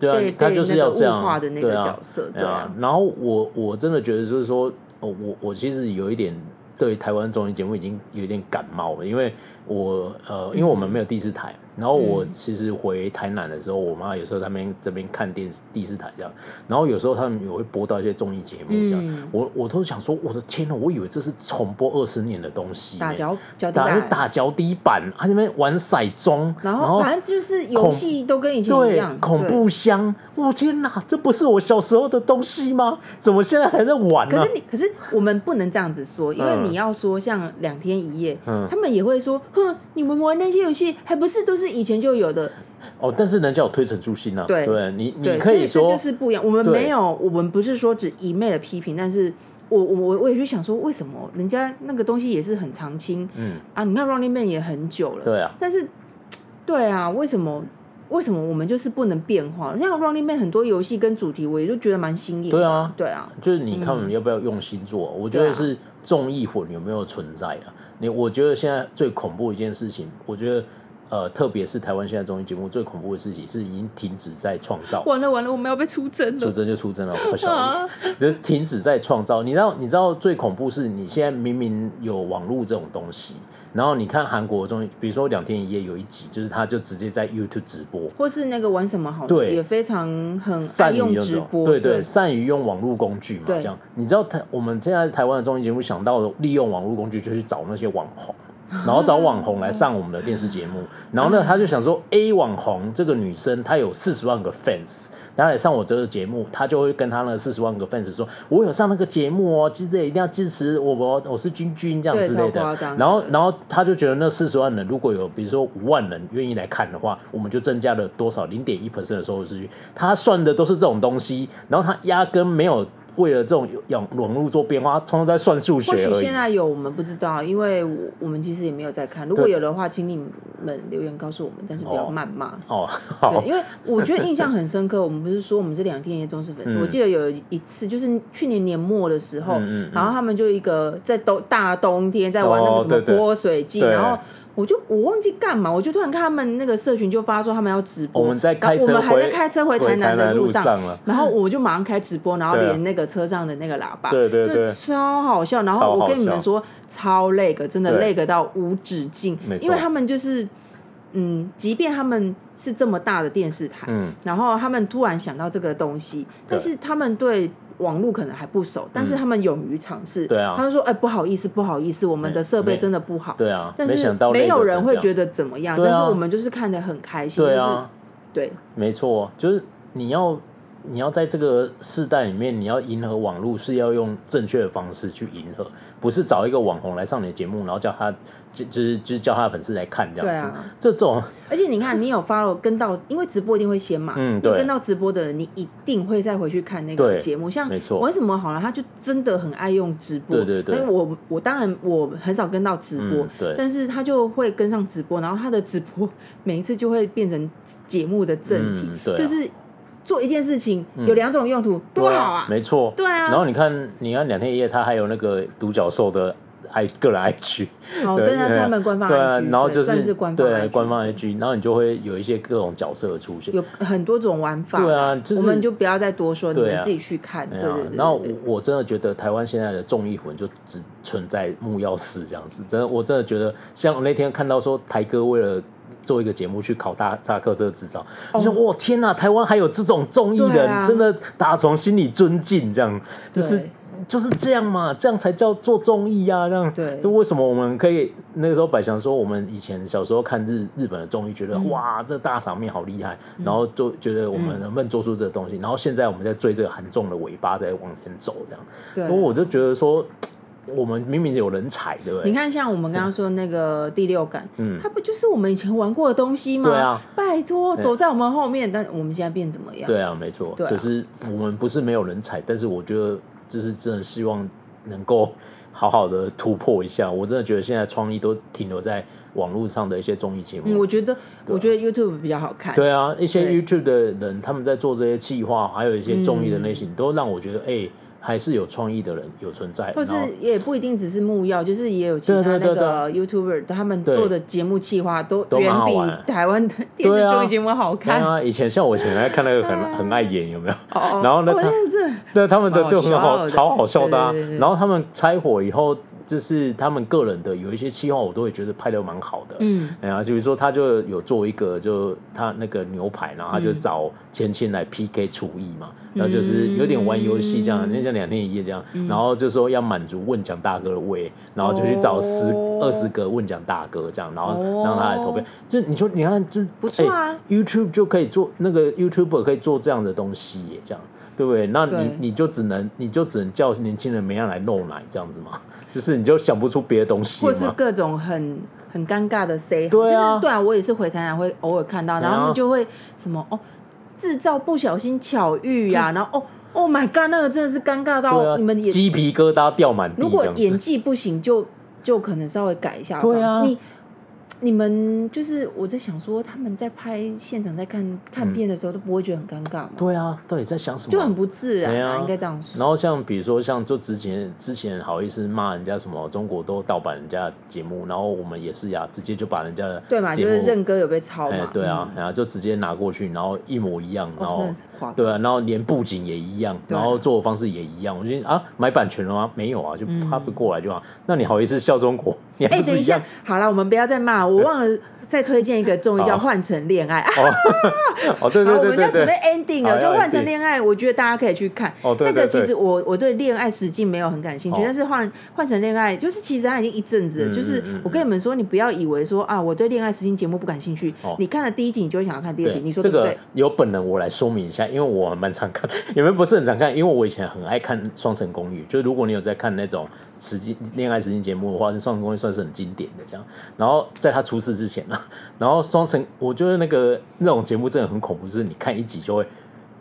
对啊，被她就是要这样物化的那个角色。对啊。对啊，然后我我真的觉得就是说，哦我我其实有一点。对台湾综艺节目已经有点感冒了，因为我呃，因为我们没有第四台。然后我其实回台南的时候，我妈有时候他们这边看电视第四台这样，然后有时候他们也会播到一些综艺节目这样，我我都想说，我的天呐，我以为这是重播二十年的东西，打脚脚底板，打脚底板，他那边玩骰盅，然后反正就是游戏都跟以前一样，恐怖箱，我天哪，这不是我小时候的东西吗？怎么现在还在玩呢？可是你，可是我们不能这样子说，因为你要说像两天一夜，他们也会说，哼，你们玩那些游戏还不是都是。是以前就有的哦，但是人家有推陈出新啊。对，对你，你可以说这就是不一样。我们没有，我们不是说只一昧的批评，但是我我我也去想说，为什么人家那个东西也是很长青？嗯啊，你看 Running Man 也很久了，对啊。但是，对啊，为什么为什么我们就是不能变化？像 Running Man 很多游戏跟主题，我也就觉得蛮新颖。对啊，对啊，就是你看我们要不要用心做？嗯、我觉得是综艺魂有没有存在啊？你我觉得现在最恐怖一件事情，我觉得。呃，特别是台湾现在综艺节目最恐怖的事情是已经停止在创造。完了完了，我们要被出征了。出征就出征了，我小心。就是停止在创造。你知道你知道最恐怖是你现在明明有网络这种东西。然后你看韩国综艺，比如说两天一夜有一集，就是他就直接在 YouTube 直播，或是那个玩什么好，对，也非常很善用直播，对对，善于用网络工具嘛，这样。你知道台我们现在台湾的综艺节目想到利用网络工具，就去找那些网红，然后找网红来上我们的电视节目，然后呢，他就想说 A 网红这个女生她有四十万个 fans。然后来上我这个节目，他就会跟她那四十万个 fans 说：“我有上那个节目哦，记得一定要支持我，我我是君君这样之类的。”然后，然后他就觉得那四十万人如果有比如说五万人愿意来看的话，我们就增加了多少零点一 percent 的收视率。他算的都是这种东西，然后他压根没有。为了这种网网络做变化，通通在算数学。或许现在有，我们不知道，因为我们其实也没有在看。如果有的话，请你们留言告诉我们，但是不要谩骂哦。哦，对，因为我觉得印象很深刻。我们不是说我们这两天也忠实粉丝，嗯、我记得有一次就是去年年末的时候，然后他们就一个在冬大冬天在玩那个什么泼水季，然后。我就我忘记干嘛，我就突然看他们那个社群就发说他们要直播，我们在开车，我们还在开车回台南的路上，路上然后我就马上开直播，然后连那个车上的那个喇叭，对对对，就超好笑。然后我跟你们说，超累个，真的累个到无止境，因为他们就是，嗯，即便他们是这么大的电视台，嗯，然后他们突然想到这个东西，但是他们对。网络可能还不熟，但是他们勇于尝试。对啊，他们说：“哎，不好意思，不好意思，我们的设备真的不好。”对啊，但是没有人会觉得怎么样。但是我们就是看得很开心。对啊，对，没错，就是你要你要在这个世代里面，你要迎合网络，是要用正确的方式去迎合，不是找一个网红来上你的节目，然后叫他。就就是就是叫他的粉丝来看这样子，啊、这种，而且你看，你有 follow 跟到，因为直播一定会先嘛，嗯，对，跟到直播的人，你一定会再回去看那个节目。像没错，为什么好了，他就真的很爱用直播，对对对。因为我我当然我很少跟到直播，嗯、对，但是他就会跟上直播，然后他的直播 每一次就会变成节目的正题，嗯对啊、就是做一件事情有两种用途，嗯、多好啊，没错，对啊。然后你看，你看两天一夜，他还有那个独角兽的。I 个人 IG，哦，对，那是他们官方 IG，然后就是算是官方对官方 IG，然后你就会有一些各种角色的出现，有很多种玩法，对啊，我们就不要再多说，你们自己去看，对对对。然后我真的觉得台湾现在的综艺魂就只存在木曜四这样子，真的，我真的觉得，像我那天看到说台哥为了做一个节目去考大萨克这个执照，你说哇天哪，台湾还有这种综艺人，真的打从心里尊敬，这样。就是。就是这样嘛，这样才叫做综艺呀。这样，对，就为什么我们可以那个时候百祥说，我们以前小时候看日日本的综艺，觉得、嗯、哇，这大场面好厉害，嗯、然后就觉得我们能不能做出这个东西，嗯、然后现在我们在追这个韩综的尾巴在往前走，这样。对，所以我就觉得说，我们明明有人才，对不对？你看，像我们刚刚说的那个第六感，嗯，它不就是我们以前玩过的东西吗？对啊，拜托，走在我们后面，但我们现在变怎么样？对啊，没错，对啊、就是我们不是没有人才，但是我觉得。就是真的希望能够好好的突破一下，我真的觉得现在创意都停留在网络上的一些综艺节目。嗯，我觉得，我觉得 YouTube 比较好看。对啊，一些 YouTube 的人他们在做这些企划，还有一些综艺的类型，都让我觉得，哎。还是有创意的人有存在，或是也不一定只是木曜，就是也有其他那个 YouTuber 他们做的节目企划都远比台湾的电视综艺节目好看啊！以前像我以前来看那个很 很爱演有没有？然后呢，那他们的就很好，超好笑的。然后他们拆伙以后。就是他们个人的有一些企划，我都会觉得拍的蛮好的。嗯，然后就比如说，他就有做一个，就他那个牛排，然后他就找千千来 PK 厨艺嘛，嗯、然后就是有点玩游戏这样，那像两天一夜这样，嗯、然后就说要满足问奖大哥的胃，然后就去找十二十个问奖大哥这样，然后让他来投票。就你说，你看，就不错啊、欸、，YouTube 就可以做那个 YouTuber 可以做这样的东西耶，这样对不对？那你你就只能你就只能叫年轻人每样来露奶这样子嘛。就是你就想不出别的东西，或是各种很很尴尬的 say，对啊，对啊，我也是回台南会偶尔看到，然后他们就会什么哦，制造不小心巧遇呀，然后哦，Oh my God，那个真的是尴尬到你们也鸡皮疙瘩掉满地。如果演技不行，就就可能稍微改一下。对啊，你你们就是我在想说，他们在拍现场在看看片的时候，都不会觉得很尴尬吗？对啊，到底在想什么？就很不自然啊，啊应该这样说。然后像比如说像就之前之前好意思骂人家什么中国都盗版人家节目，然后我们也是呀，直接就把人家的对嘛，就是认哥有被抄嘛，对啊，然后就直接拿过去，然后一模一样，然后对啊，然后连布景也一样，然后做的方式也一样，我觉得啊，买版权了吗？没有啊，就他不过来就好。那你好意思笑中国？哎，等一下，好了，我们不要再骂，我忘了。再推荐一个综艺叫《换成恋爱》啊！哦，对对对，我们要准备 ending 了，就《换成恋爱》，我觉得大家可以去看。哦，对。那个其实我我对恋爱实境没有很感兴趣，但是换换成恋爱就是其实它已经一阵子了。就是我跟你们说，你不要以为说啊，我对恋爱实境节目不感兴趣。你看了第一集，你就会想要看第二集。你说对不对？有本人我来说明一下，因为我蛮常看，你们不是很常看，因为我以前很爱看《双城公寓》，就是如果你有在看那种。实际恋爱实境节目的话，是双城公寓算是很经典的这样。然后在他出事之前呢，然后双层，我觉得那个那种节目真的很恐怖，就是你看一集就会，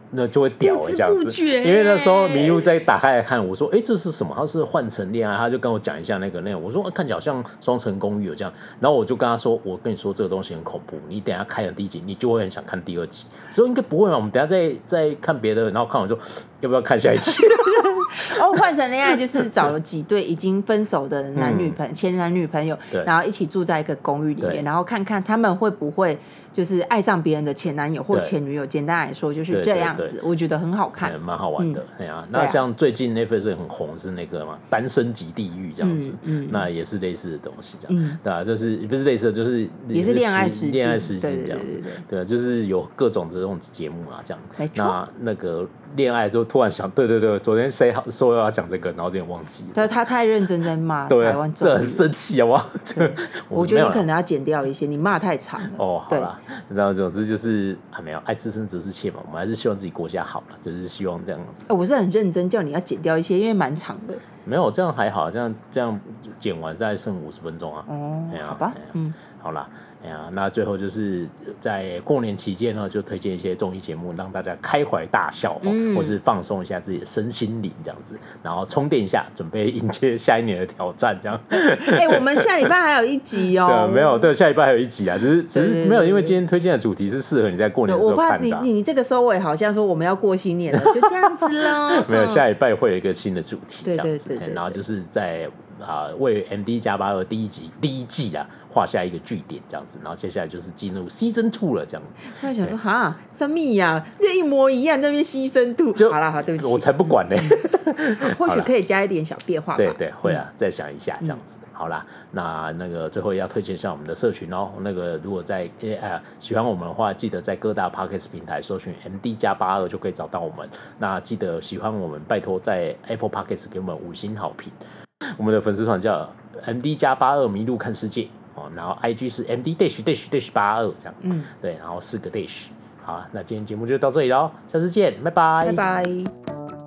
那就会屌这样子。因为那时候迷路在打开来看，我说：“哎、这是什么？”他是换乘恋爱，他就跟我讲一下那个内容。我说：“看起来好像双层公寓有这样。”然后我就跟他说：“我跟你说这个东西很恐怖，你等下开了第一集，你就会很想看第二集。”所以应该不会嘛？我们等下再再看别的，然后看完之后，要不要看下一集？哦，换成恋爱就是找了几对已经分手的男女朋、嗯、前男女朋友，然后一起住在一个公寓里面，然后看看他们会不会就是爱上别人的前男友或前女友。简单来说就是这样子，对对对，我觉得很好看，蛮好玩的。哎、嗯、呀、啊，那像最近 Netflix 很红是那个嘛，《单身即地狱》这样子，嗯，嗯那也是类似的东西，这样，嗯、对吧、啊？就是不是类似的，就是也是恋爱恋爱实境这样子，对，对，对，对，对，就是有各种的这种节目啊，这样。那那个。恋爱就突然想，对对对，昨天谁好说要讲这个，然后有点忘记了。他他太认真在骂 台湾，这很生气好不好？我觉得你可能要剪掉一些，你骂太长了。哦，好了，然后总之就是还没有爱之深责之切嘛，我们还是希望自己国家好了，就是希望这样子。我是很认真叫你要剪掉一些，因为蛮长的。没有这样还好，这样这样剪完再剩五十分钟啊。哦，好吧，嗯，好了。哎呀，那最后就是在过年期间呢，就推荐一些综艺节目，让大家开怀大笑，嗯，或是放松一下自己的身心灵，这样子，然后充电一下，准备迎接下一年的挑战，这样。哎、欸，我们下礼拜还有一集 哦。对，没有，对，下礼拜还有一集啊，只是只是没有，因为今天推荐的主题是适合你在过年的时候看的、啊。我怕你你这个收尾好像说我们要过新年了，就这样子喽。没有，下礼拜会有一个新的主题，对对对，然后就是在啊、呃、为 MD 加八二第一集第一季啊。画下一个句点，这样子，然后接下来就是进入 season two 了，这样。他就想说哈，什么呀？这一模一样，那边 season two。就好了，好，对不起，我才不管呢。或许可以加一点小变化吧。对对，会啊，嗯、再想一下这样子。嗯、好啦，那那个最后要推荐一下我们的社群哦。那个如果在呃喜欢我们的话，记得在各大 podcast 平台搜寻 MD 加八二就可以找到我们。那记得喜欢我们，拜托在 Apple Podcast 给我们五星好评。我们的粉丝团叫 MD 加八二迷路看世界。哦，然后 I G 是 M D dash dash dash 八二这样，嗯，对，然后四个 dash，好，那今天节目就到这里喽，下次见，拜拜，拜拜。